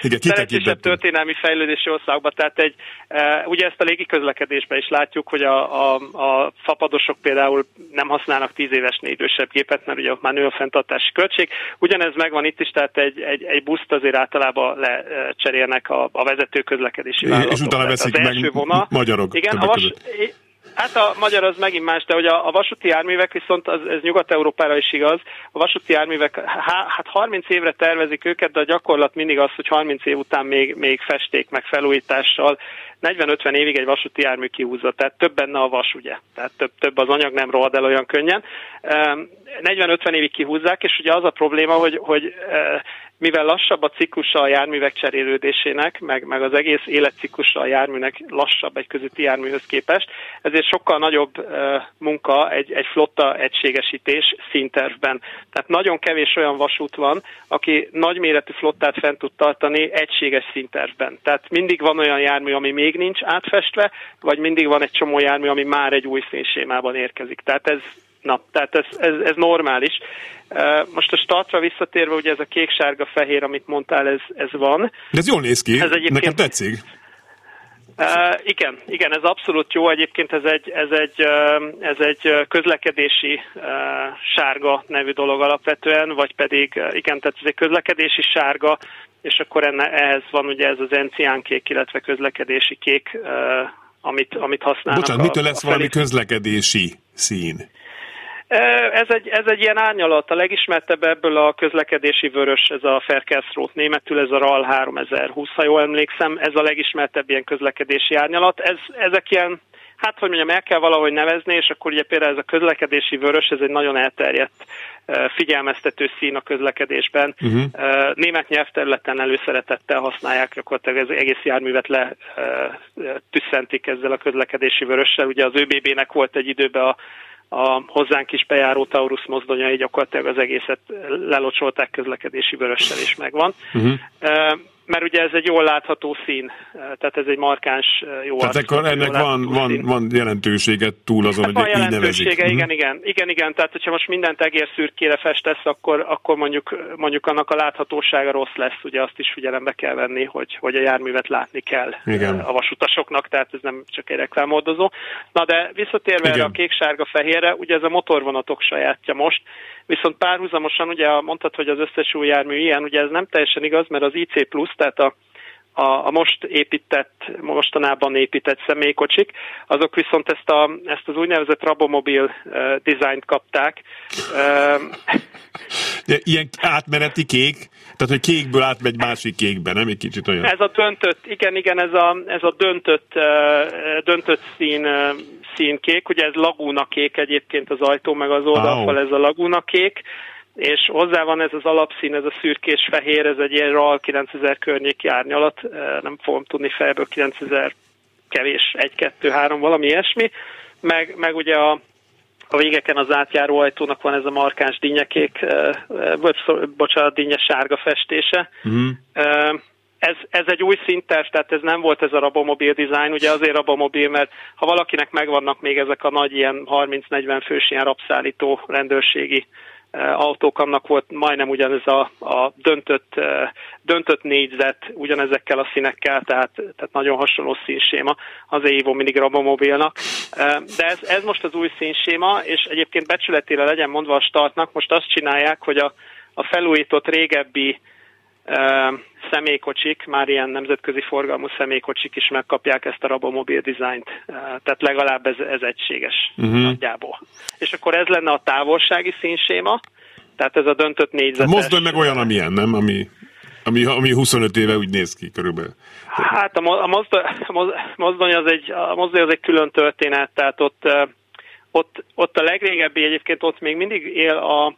Speaker 7: Igen, Igen történelmi fejlődési országban, tehát egy, e, ugye ezt a légi közlekedésben is látjuk, hogy a, a, a fapadosok például nem használnak tíz évesnél idősebb gépet, mert ugye ott már nő a fenntartási költség. Ugyanez megvan itt is, tehát egy, egy, egy buszt azért általában lecserélnek a, a vezető közlekedési vállalatok.
Speaker 4: És utána veszik meg vona, magyarok.
Speaker 7: Igen, a vas, Hát a magyar az megint más, de hogy a, a vasúti járművek viszont az, ez Nyugat-Európára is igaz. A vasúti járművek, há, hát 30 évre tervezik őket, de a gyakorlat mindig az, hogy 30 év után még, még festék meg felújítással 40-50 évig egy vasúti jármű kihúzza, tehát több benne a vas, ugye? Tehát több, több az anyag nem rohad el olyan könnyen. 40-50 évig kihúzzák, és ugye az a probléma, hogy, hogy mivel lassabb a ciklusa a járművek cserélődésének, meg, meg az egész életciklusa a járműnek lassabb egy közötti járműhöz képest, ezért sokkal nagyobb uh, munka egy, egy flotta egységesítés színtervben. Tehát nagyon kevés olyan vasút van, aki nagyméretű flottát fent tud tartani egységes színtervben. Tehát mindig van olyan jármű, ami még nincs átfestve, vagy mindig van egy csomó jármű, ami már egy új színsémában érkezik. Tehát ez Na, tehát ez, ez, ez normális. Most a startra visszatérve, ugye ez a kék-sárga-fehér, amit mondtál, ez, ez van.
Speaker 4: De ez jól néz ki, ez egyébként... nekem tetszik.
Speaker 7: Uh, igen, igen, ez abszolút jó. Egyébként ez egy, ez egy, uh, ez egy közlekedési uh, sárga nevű dolog alapvetően, vagy pedig, uh, igen, tehát ez egy közlekedési sárga, és akkor enne, ehhez van ugye ez az encián kék, illetve közlekedési kék, uh, amit, amit használnak.
Speaker 4: Bocsánat, mitől lesz valami közlekedési szín?
Speaker 7: Ez egy, ez egy ilyen árnyalat. A legismertebb ebből a közlekedési vörös, ez a Ferkelszrót németül, ez a RAL 3020, ha jól emlékszem, ez a legismertebb ilyen közlekedési árnyalat. Ez, ezek ilyen, hát hogy mondjam, el kell valahogy nevezni, és akkor ugye például ez a közlekedési vörös, ez egy nagyon elterjedt figyelmeztető szín a közlekedésben. Uh-huh. Német nyelvterületen előszeretettel használják, gyakorlatilag az egész járművet le tüsszentik ezzel a közlekedési vörössel. Ugye az ÖBB-nek volt egy időben a a hozzánk is bejáró Taurus mozdonyai gyakorlatilag az egészet lelocsolták közlekedési vörössel is megvan. Uh-huh mert ugye ez egy jól látható szín, tehát ez egy markáns, jó
Speaker 4: Tehát akkor ennek van, van, van jelentősége túl azon, hát hogy
Speaker 7: van jelentősége, igen, uh-huh. igen, igen, igen, tehát hogyha most mindent egész szürkére festesz, akkor, akkor mondjuk, mondjuk annak a láthatósága rossz lesz, ugye azt is figyelembe kell venni, hogy, hogy a járművet látni kell igen. a vasutasoknak, tehát ez nem csak egy reklámordozó. Na de visszatérve erre a kék-sárga-fehérre, ugye ez a motorvonatok sajátja most, Viszont párhuzamosan ugye mondtad, hogy az összes új jármű ilyen, ugye ez nem teljesen igaz, mert az IC Plus, tehát a a, a most épített, mostanában épített személykocsik, azok viszont ezt, a, ezt az úgynevezett Rabomobil uh, dizájnt kapták. Uh,
Speaker 4: De ilyen átmeneti kék, tehát hogy kékből átmegy másik kékbe, nem egy kicsit olyan?
Speaker 7: Ez a döntött, igen, igen, ez a, ez a döntött, uh, döntött szín, uh, színkék, ugye ez lagúna kék egyébként az ajtó meg az oldalfal, oh. ez a lagúna kék, és hozzá van ez az alapszín, ez a szürkés fehér, ez egy ilyen RAL 9000 környéki árnyalat, nem fogom tudni fejből 9000 kevés, 1, 2, 3, valami ilyesmi, meg, meg ugye a, a végeken az átjáró ajtónak van ez a markáns dinnyekék, bocsánat, dinnye sárga festése. Mm. Ez, ez egy új szinter, tehát ez nem volt ez a Rabomobil design, ugye azért Rabomobil, mert ha valakinek megvannak még ezek a nagy ilyen 30-40 fős ilyen rabszállító rendőrségi annak volt majdnem ugyanez a, a döntött, döntött négyzet ugyanezekkel a színekkel, tehát, tehát nagyon hasonló színséma az Evo mindig Rabomobilnak. De ez, ez most az új színséma, és egyébként becsületére legyen mondva a startnak, most azt csinálják, hogy a, a felújított régebbi személykocsik, már ilyen nemzetközi forgalmú személykocsik is megkapják ezt a Rabomobil dizájnt. Tehát legalább ez, ez egységes uh-huh. nagyjából. És akkor ez lenne a távolsági színséma, tehát ez a döntött négyzetes.
Speaker 4: A mozdony meg olyan, amilyen, nem? Ami, ami, ami 25 éve úgy néz ki körülbelül.
Speaker 7: Hát a, mozdony, a mozdony, az egy, a mozdony az egy külön történet, tehát ott, ott, ott a legrégebbi egyébként ott még mindig él a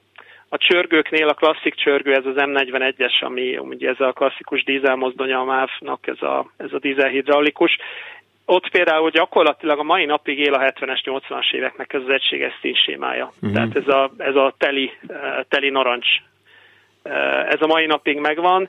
Speaker 7: a csörgőknél a klasszik csörgő, ez az M41-es, ami ugye ez a klasszikus dízelmozdonya a MÁV-nak, ez a, ez a dízelhidraulikus. Ott például gyakorlatilag a mai napig él a 70-es, 80-as éveknek ez az egységes színsémája. Uh-huh. Tehát ez a, ez a teli, eh, teli narancs. Eh, ez a mai napig megvan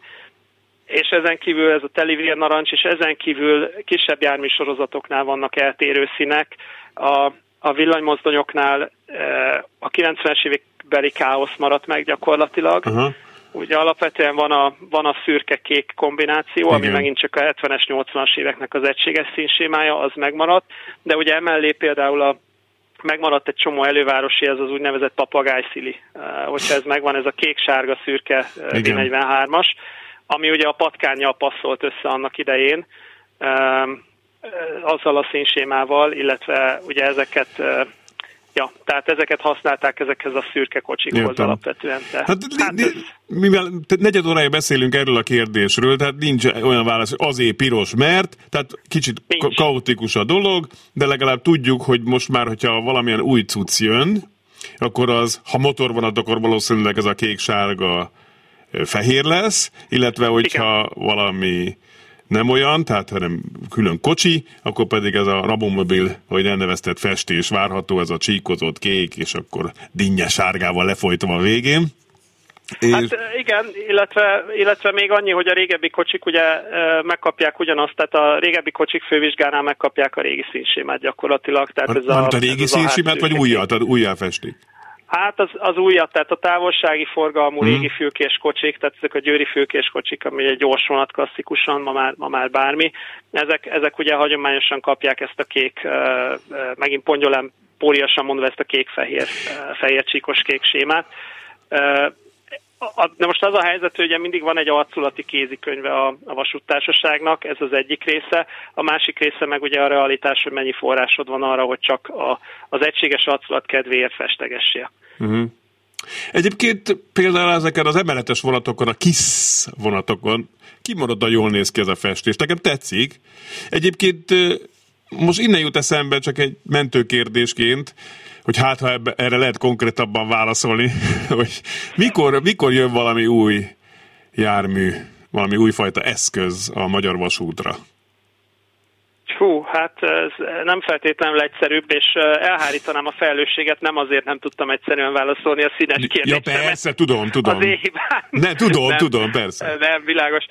Speaker 7: és ezen kívül ez a telivér narancs, és ezen kívül kisebb jármű sorozatoknál vannak eltérő színek. A, a villanymozdonyoknál eh, a 90-es évek beli káosz maradt meg gyakorlatilag. Uh-huh. Ugye alapvetően van a, van a szürke-kék kombináció, Igen. ami megint csak a 70-es, 80-as éveknek az egységes színsémája, az megmaradt, de ugye emellé például a megmaradt egy csomó elővárosi, ez az úgynevezett papagájszili. Uh, hogyha ez megvan, ez a kék-sárga-szürke uh, 43 as ami ugye a patkányjal passzolt össze annak idején. Azzal a színsémával, illetve ugye ezeket Ja, tehát ezeket használták ezekhez a szürke kocsikhoz Értem. alapvetően. De,
Speaker 4: hát, hát ez... mivel negyed órája beszélünk erről a kérdésről, tehát nincs olyan válasz, hogy azért piros, mert, tehát kicsit nincs. kaotikus a dolog, de legalább tudjuk, hogy most már, hogyha valamilyen új cucc jön, akkor az, ha motor van, akkor valószínűleg ez a kék-sárga fehér lesz, illetve hogyha Igen. valami nem olyan, tehát hanem külön kocsi, akkor pedig ez a Rabomobil, hogy elneveztett festés várható, ez a csíkozott kék, és akkor dinnye sárgával lefolytva a végén.
Speaker 7: Hát és... igen, illetve, illetve még annyi, hogy a régebbi kocsik ugye megkapják ugyanazt, tehát a régebbi kocsik fővizsgánál megkapják a régi színsémát gyakorlatilag. Tehát
Speaker 4: ez a, a régi színsémát, vagy újjat, újjá festik?
Speaker 7: Hát az, az újabb, tehát a távolsági forgalmú hmm. régi fülkés kocsik, tehát ezek a győri fülkés kocsik, ami egy gyors vonat klasszikusan, ma már, ma már bármi. Ezek, ezek ugye hagyományosan kapják ezt a kék, megint pongyolem póriasan mondva ezt a kék-fehér, fehér csíkos kék sémát a, de most az a helyzet, hogy ugye mindig van egy arculati kézikönyve a, a vasúttársaságnak, ez az egyik része, a másik része meg ugye a realitás, hogy mennyi forrásod van arra, hogy csak a, az egységes arculat kedvéért festegessél. Uh-huh.
Speaker 4: Egyébként például ezeken az emeletes vonatokon, a KISZ vonatokon a jól néz ki ez a festés. Nekem tetszik. Egyébként most innen jut eszembe csak egy mentőkérdésként, hogy hát ha ebbe, erre lehet konkrétabban válaszolni, hogy mikor, mikor jön valami új jármű, valami újfajta eszköz a magyar vasútra?
Speaker 7: Hú, hát ez nem feltétlenül egyszerűbb, és elhárítanám a felelősséget, nem azért nem tudtam egyszerűen válaszolni a színes kérdésre.
Speaker 4: Ja persze, tudom, tudom. Az Ne, tudom, nem, tudom, persze.
Speaker 7: Nem, világos.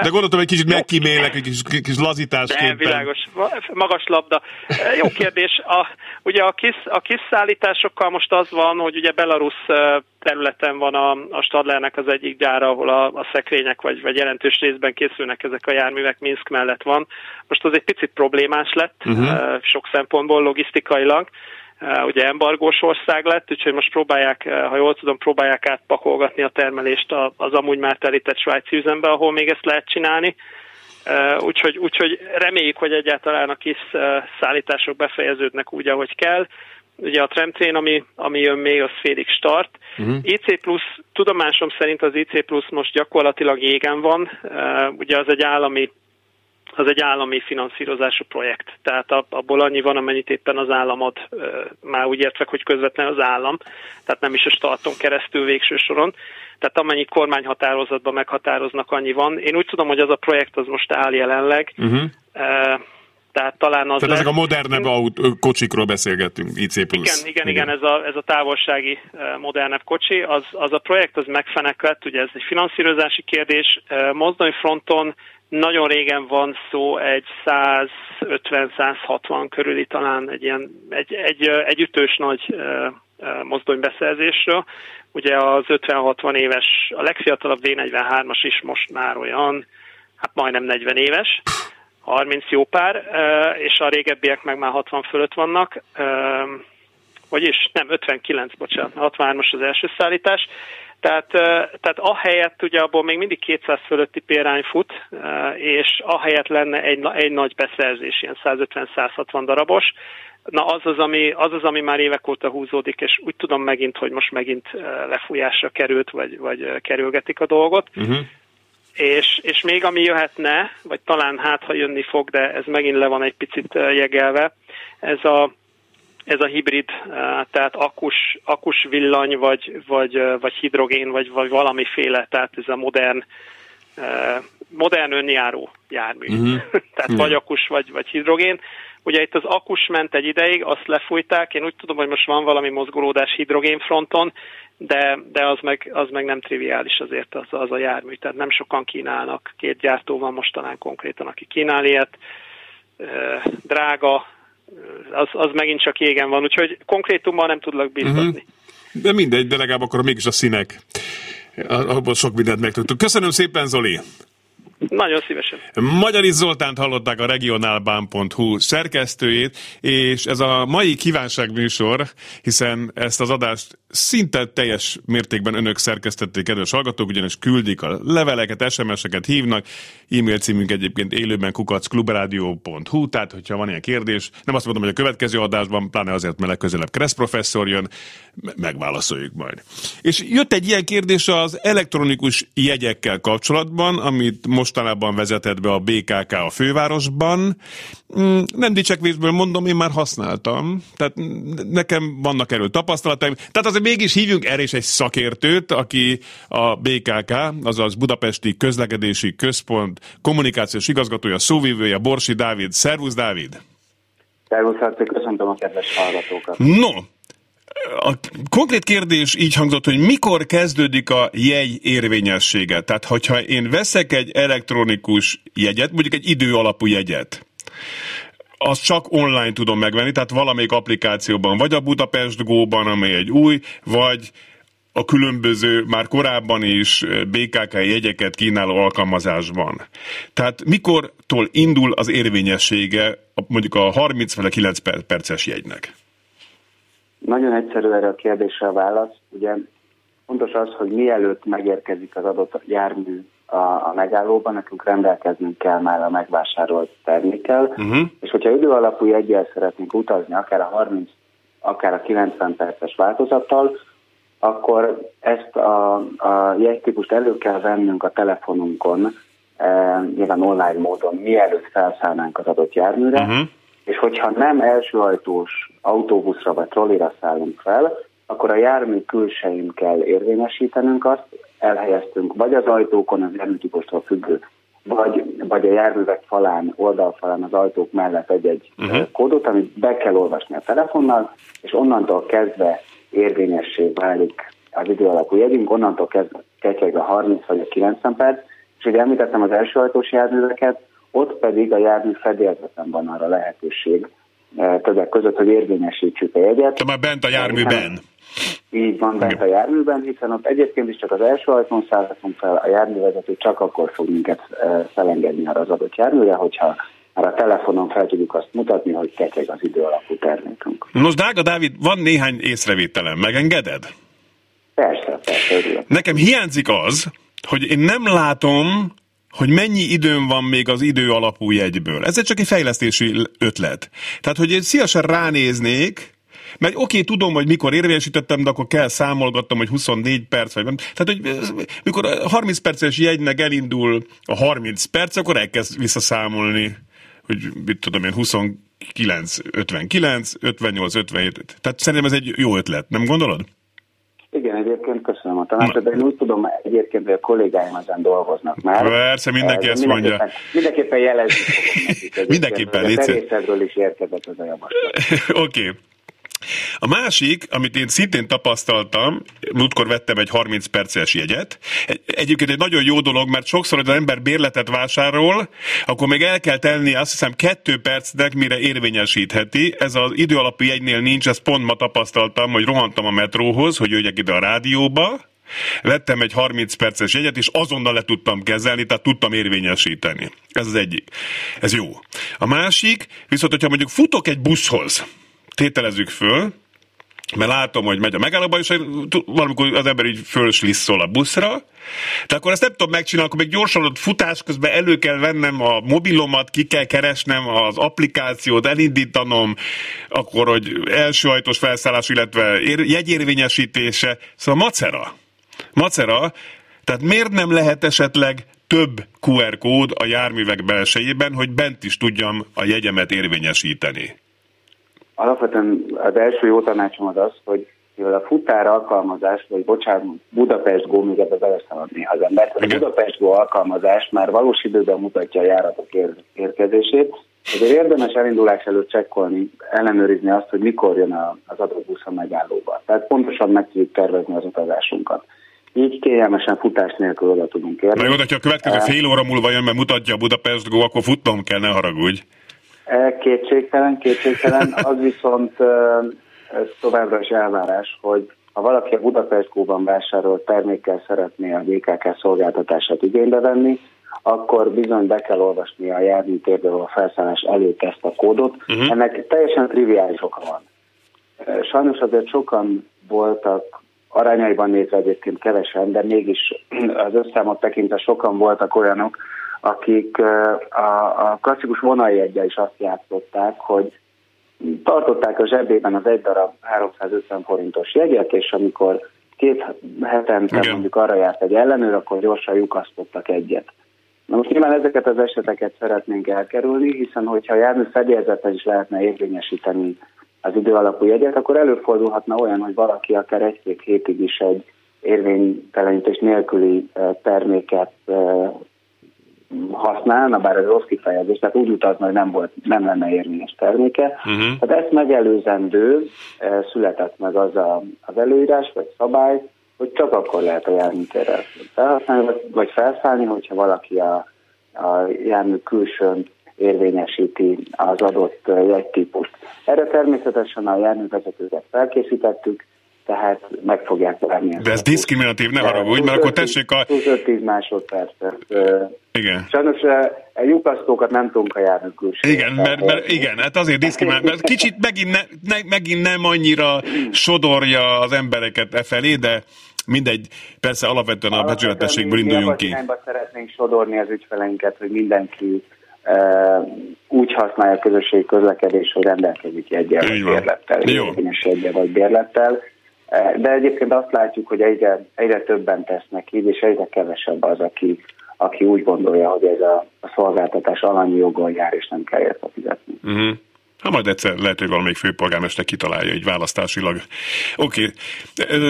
Speaker 4: De gondoltam, egy kicsit megkímélek, egy kis, kis lazításképpen.
Speaker 7: Nem, világos. Magas labda. Jó kérdés. A, ugye a, kis, a kiszállításokkal most az van, hogy ugye Belarus területen van a, a Stadlernek az egyik gyára, ahol a, a szekrények vagy, vagy jelentős részben készülnek ezek a járművek, Minsk mellett van. Most az egy picit problémás lett, uh-huh. sok szempontból logisztikailag. Ugye embargós ország lett, úgyhogy most próbálják, ha jól tudom, próbálják átpakolgatni a termelést az amúgy már telített svájci üzembe, ahol még ezt lehet csinálni. Úgyhogy, úgyhogy reméljük, hogy egyáltalán a kis szállítások befejeződnek úgy, ahogy kell ugye a tramtrain, ami, ami jön még, az félig start. Uh-huh. IC Plus, tudomásom szerint az IC Plus most gyakorlatilag égen van, uh, ugye az egy állami az egy állami finanszírozású projekt. Tehát abból annyi van, amennyit éppen az állam ad, uh, már úgy értve, hogy közvetlen az állam, tehát nem is a starton keresztül végső soron. Tehát amennyi kormányhatározatban meghatároznak, annyi van. Én úgy tudom, hogy az a projekt az most áll jelenleg. Uh-huh. Uh, tehát talán az
Speaker 4: Tehát ezek a modernebb aut- kocsikról beszélgettünk, IC+.
Speaker 7: Igen, igen, igen, igen ez, a, ez a távolsági modernebb kocsi, az, az a projekt az megfenekett, ugye ez egy finanszírozási kérdés, mozdonyfronton nagyon régen van szó egy 150-160 körüli talán egy ilyen, egy, egy, egy ütős nagy mozdonybeszerzésről. Ugye az 50-60 éves, a legfiatalabb D43-as is most már olyan, hát majdnem 40 éves. 30 jó pár, és a régebbiek meg már 60 fölött vannak, vagyis nem, 59, bocsánat, 63-as az első szállítás. Tehát, tehát ahelyett ugye abból még mindig 200 fölötti pérány fut, és ahelyett lenne egy, egy nagy beszerzés, ilyen 150-160 darabos, Na az az, ami, az az, ami már évek óta húzódik, és úgy tudom megint, hogy most megint lefújásra került, vagy, vagy kerülgetik a dolgot. Uh-huh és, és még ami jöhetne, vagy talán hát, ha jönni fog, de ez megint le van egy picit jegelve, ez a, ez a hibrid, tehát akus, akus villany, vagy, vagy, vagy hidrogén, vagy, vagy valamiféle, tehát ez a modern, modern önjáró jármű. Uh-huh. tehát vagy akus, vagy, vagy hidrogén. Ugye itt az akus ment egy ideig, azt lefújták, én úgy tudom, hogy most van valami mozgolódás hidrogén fronton, de, de az, meg, az meg nem triviális azért az, az a jármű, tehát nem sokan kínálnak, két gyártó van mostanán konkrétan, aki kínál ilyet, drága, az, az megint csak égen van, úgyhogy konkrétummal nem tudlak bíztatni.
Speaker 4: Uh-huh. De mindegy, de legalább akkor mégis a színek. Abban sok mindent megtudtuk. Köszönöm szépen, Zoli!
Speaker 7: Nagyon szívesen.
Speaker 4: Magyari Zoltánt hallották a regionálbán.hu szerkesztőjét, és ez a mai kívánságműsor, hiszen ezt az adást
Speaker 2: szinte teljes mértékben önök szerkesztették, kedves hallgatók, ugyanis küldik a leveleket, SMS-eket hívnak, e-mail címünk egyébként élőben kukacklubrádió.hu, tehát hogyha van ilyen kérdés, nem azt mondom, hogy a következő adásban, pláne azért, mert legközelebb Kressz professzor jön, megválaszoljuk majd. És jött egy ilyen kérdés az elektronikus jegyekkel kapcsolatban, amit mostanában vezetett be a BKK a fővárosban. Mm, nem dicsekvésből mondom, én már használtam, tehát nekem vannak erről tapasztalataim. Tehát mégis hívjunk erre is egy szakértőt, aki a BKK, azaz Budapesti Közlekedési Központ kommunikációs igazgatója, szóvívője, Borsi Dávid. Szervusz, Dávid!
Speaker 8: Szervusz, köszöntöm a kedves hallgatókat.
Speaker 2: No, a konkrét kérdés így hangzott, hogy mikor kezdődik a jegy érvényessége? Tehát, hogyha én veszek egy elektronikus jegyet, mondjuk egy idő alapú jegyet, azt csak online tudom megvenni, tehát valamelyik applikációban, vagy a Budapest Go-ban, amely egy új, vagy a különböző, már korábban is BKK jegyeket kínáló alkalmazásban. Tehát mikortól indul az érvényessége mondjuk a 30 vagy a 9 perces jegynek?
Speaker 8: Nagyon egyszerű erre a kérdésre a válasz. Ugye fontos az, hogy mielőtt megérkezik az adott jármű a, a megállóban, nekünk rendelkeznünk kell már a megvásárolt termékkel, uh-huh. és hogyha idő alapú jegyel szeretnénk utazni, akár a 30, akár a 90 perces változattal, akkor ezt a, a jegytípust elő kell vennünk a telefonunkon, e, nyilván online módon, mielőtt felszállnánk az adott járműre, uh-huh. és hogyha nem elsőajtós autóbuszra vagy trollira szállunk fel, akkor a jármű külsején kell érvényesítenünk azt, elhelyeztünk vagy az ajtókon, az járműtípustól függő, vagy, vagy a járművek falán, oldalfalán az ajtók mellett egy-egy uh-huh. kódot, amit be kell olvasni a telefonnal, és onnantól kezdve érvényessé válik az idő alapú jegyünk, onnantól kezdve ketyeg a 30 vagy a 90 perc, és ugye említettem az első ajtós járműveket, ott pedig a jármű fedélzeten van arra lehetőség, többek között, hogy érvényesítsük a jegyet.
Speaker 2: Te már bent a járműben.
Speaker 8: Így van bent a járműben, hiszen ott egyébként is csak az első ajtón szállhatunk fel, a járművezető csak akkor fog minket felengedni arra az adott járműre, hogyha már a telefonon fel tudjuk azt mutatni, hogy ketyeg az idő alapú termékünk.
Speaker 2: Nos, Dága Dávid, van néhány észrevételem, megengeded?
Speaker 8: Persze, persze, örülök.
Speaker 2: Nekem hiányzik az, hogy én nem látom hogy mennyi időm van még az idő alapú jegyből. Ez csak egy fejlesztési ötlet. Tehát, hogy én szívesen ránéznék, mert oké, okay, tudom, hogy mikor érvényesítettem, de akkor kell számolgattam, hogy 24 perc, vagy nem. Tehát, hogy mikor a 30 perces jegynek elindul a 30 perc, akkor elkezd visszaszámolni, hogy mit tudom én, 29, 59, 58, 57. Tehát szerintem ez egy jó ötlet, nem gondolod?
Speaker 8: Igen, egyébként tanácsot, de én úgy tudom egyébként, hogy a kollégáim ezen dolgoznak már.
Speaker 2: Persze, mindenki ezt mondja.
Speaker 8: Mindenképpen jelezni nekik.
Speaker 2: Mindenképpen,
Speaker 8: légy A is érkezett az a javaslat.
Speaker 2: Oké. Okay. A másik, amit én szintén tapasztaltam, múltkor vettem egy 30 perces jegyet. Egy, egyébként egy nagyon jó dolog, mert sokszor, hogy az ember bérletet vásárol, akkor még el kell tenni azt hiszem kettő percnek, mire érvényesítheti. Ez az időalapú jegynél nincs, ezt pont ma tapasztaltam, hogy rohantam a metróhoz, hogy jöjjek ide a rádióba, Vettem egy 30 perces jegyet, és azonnal le tudtam kezelni, tehát tudtam érvényesíteni. Ez az egyik. Ez jó. A másik, viszont hogyha mondjuk futok egy buszhoz, tételezzük föl, mert látom, hogy megy a megállóba, és valamikor az ember így fölslisszol a buszra, de akkor ezt nem tudom megcsinálni, akkor még gyorsan ott futás közben elő kell vennem a mobilomat, ki kell keresnem az applikációt, elindítanom, akkor, hogy első ajtós felszállás, illetve jegyérvényesítése. Szóval macera. Macera, tehát miért nem lehet esetleg több QR kód a járművek belsejében, hogy bent is tudjam a jegyemet érvényesíteni?
Speaker 8: Alapvetően az első jó tanácsom az az, hogy mivel a futár alkalmazás, vagy bocsánat, Budapest Go, még ebbe beleszaladni az ember, a Budapest Go alkalmazás már valós időben mutatja a járatok ér- érkezését, ezért érdemes elindulás előtt csekkolni, ellenőrizni azt, hogy mikor jön az adott busz a megállóba. Tehát pontosan meg tudjuk tervezni az utazásunkat. Így kényelmesen futás nélkül oda tudunk érni.
Speaker 2: Na jó, hogyha a következő fél óra múlva jön, mert mutatja a Budapest Go, akkor futnom kell, ne haragudj.
Speaker 8: Kétségtelen, kétségtelen. Az viszont továbbra is elvárás, hogy ha valaki a Budapest Kóban vásárolt termékkel szeretné a DKK szolgáltatását igénybe venni, akkor bizony be kell olvasni a járműtérből a felszállás előtt ezt a kódot. Uh-huh. Ennek teljesen triviális oka van. Sajnos azért sokan voltak arányaiban nézve egyébként kevesen, de mégis az összámot tekintve sokan voltak olyanok, akik a, a klasszikus vonai egyel is azt játszották, hogy tartották a zsebében az egy darab 350 forintos jegyet, és amikor két hetente Igen. mondjuk arra járt egy ellenőr, akkor gyorsan lyukasztottak egyet. Na most nyilván ezeket az eseteket szeretnénk elkerülni, hiszen hogyha jármű fedélzeten is lehetne érvényesíteni az idő alapú jegyet, akkor előfordulhatna olyan, hogy valaki akár egy-két hétig is egy érvénytelenítés nélküli terméket használna, bár ez rossz kifejezés, tehát úgy utazna, hogy nem, volt, nem lenne érvényes terméke. Uh-huh. Tehát ezt megelőzendő született meg az a, az előírás vagy szabály, hogy csak akkor lehet a járműtérrel felhasználni, vagy felszállni, hogyha valaki a, a jármű külsőn érvényesíti az adott jegytípust. Erre természetesen a járművezetőket felkészítettük, tehát meg fogják várni.
Speaker 2: De ez diszkriminatív, ne haragudj, mert akkor tessék a...
Speaker 8: 5-10 másodpercet.
Speaker 2: Igen.
Speaker 8: Sajnos a lyukasztókat nem tudunk a járni külső.
Speaker 2: Igen, mert, mert, igen, hát azért diszkriminál, mert kicsit megint, ne, ne, megint nem annyira sodorja az embereket e felé, de mindegy, persze alapvetően a becsületességből induljunk ki.
Speaker 8: szeretnénk sodorni az ügyfeleinket, hogy mindenki úgy használja a közösségi közlekedés, hogy rendelkezik jegyel vagy bérlettel, érvényes jegyel vagy bérlettel. De egyébként azt látjuk, hogy egyre, egyre többen tesznek így, és egyre kevesebb az, aki, aki úgy gondolja, hogy ez a, a szolgáltatás alanyi jogon jár, és nem kell érte fizetni.
Speaker 2: Uh-huh. Ha majd egyszer lehet, hogy valamelyik főpolgármester kitalálja egy választásilag. Oké. Okay.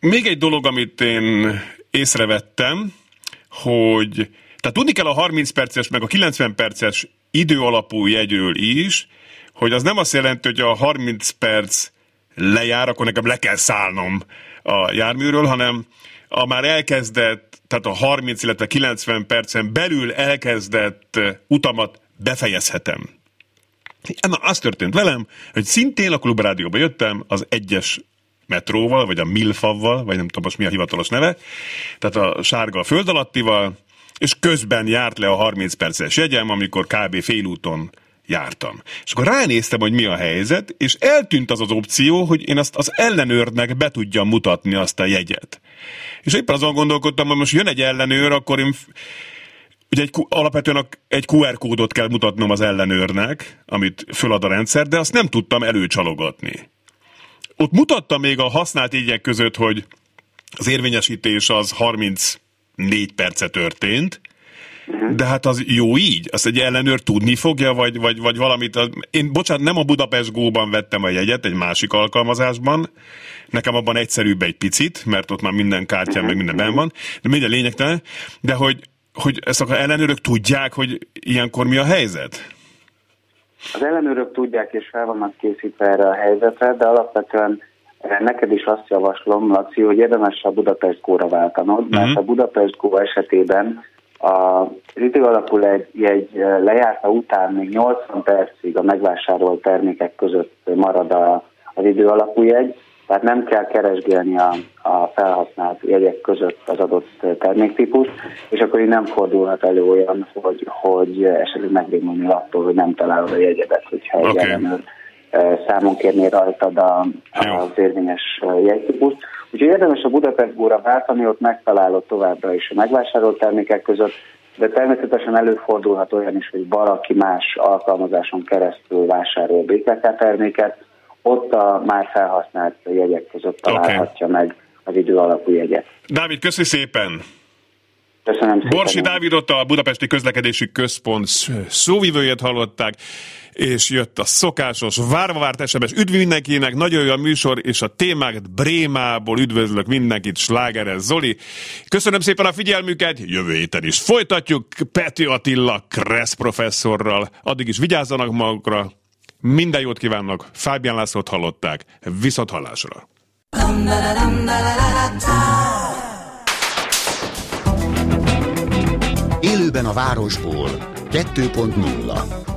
Speaker 2: Még egy dolog, amit én észrevettem, hogy tehát tudni kell a 30 perces meg a 90 perces idő alapú jegyről is, hogy az nem azt jelenti, hogy a 30 perc lejár, akkor nekem le kell szállnom a járműről, hanem a már elkezdett, tehát a 30, illetve 90 percen belül elkezdett utamat befejezhetem. Na, az történt velem, hogy szintén a klubrádióba jöttem az egyes metróval, vagy a Milfavval, vagy nem tudom most mi a hivatalos neve, tehát a sárga föld alattival, és közben járt le a 30 perces jegyem, amikor kb. félúton jártam. És akkor ránéztem, hogy mi a helyzet, és eltűnt az az opció, hogy én azt az ellenőrnek be tudjam mutatni azt a jegyet. És éppen azon gondolkodtam, hogy most jön egy ellenőr, akkor én Ugye egy, alapvetően egy QR kódot kell mutatnom az ellenőrnek, amit fölad a rendszer, de azt nem tudtam előcsalogatni. Ott mutatta még a használt jegyek között, hogy az érvényesítés az 34 perce történt, de hát az jó így? Azt egy ellenőr tudni fogja, vagy, vagy, vagy valamit? Én, bocsánat, nem a Budapest Go-ban vettem a jegyet, egy másik alkalmazásban. Nekem abban egyszerűbb egy picit, mert ott már minden kártyán, meg minden ben van. De minden lényegtelen. De hogy, hogy ezt a ellenőrök tudják, hogy ilyenkor mi a helyzet?
Speaker 8: Az ellenőrök tudják és fel vannak készítve erre a helyzetre, de alapvetően neked is azt javaslom, Laci, hogy érdemes a Budapest Go-ra váltanod, uh-huh. mert a Budapest Go esetében a idő alapul egy, egy lejárta után még 80 percig a megvásárolt termékek között marad a, az idő alapú jegy, tehát nem kell keresgélni a, a felhasznált jegyek között az adott terméktípus, és akkor így nem fordulhat elő olyan, hogy, hogy esetleg megrémülni attól, hogy nem találod a jegyedet, hogyha egy okay. ellenőr számon kérni rajtad a, az érvényes jegytípust. Úgyhogy érdemes a Budapest Góra váltani, ott megtalálod továbbra is a megvásárolt termékek között, de természetesen előfordulhat olyan is, hogy valaki más alkalmazáson keresztül vásárol BKK terméket, ott a már felhasznált jegyek között találhatja okay. meg az idő alapú jegyet.
Speaker 2: Dávid, köszi szépen!
Speaker 8: Köszönöm szépen.
Speaker 2: Borsi Dávidot a Budapesti Közlekedési Központ szóvivőjét hallották, és jött a szokásos várva várt SMS. Üdv mindenkinek, nagyon jó a műsor, és a témák Brémából üdvözlök mindenkit, Slágeres Zoli. Köszönöm szépen a figyelmüket, jövő héten is folytatjuk Peti Attila Kressz professzorral. Addig is vigyázzanak magukra, minden jót kívánok, Fábián Lászlót hallották, viszont hallásra.
Speaker 1: Élőben a városból 2.0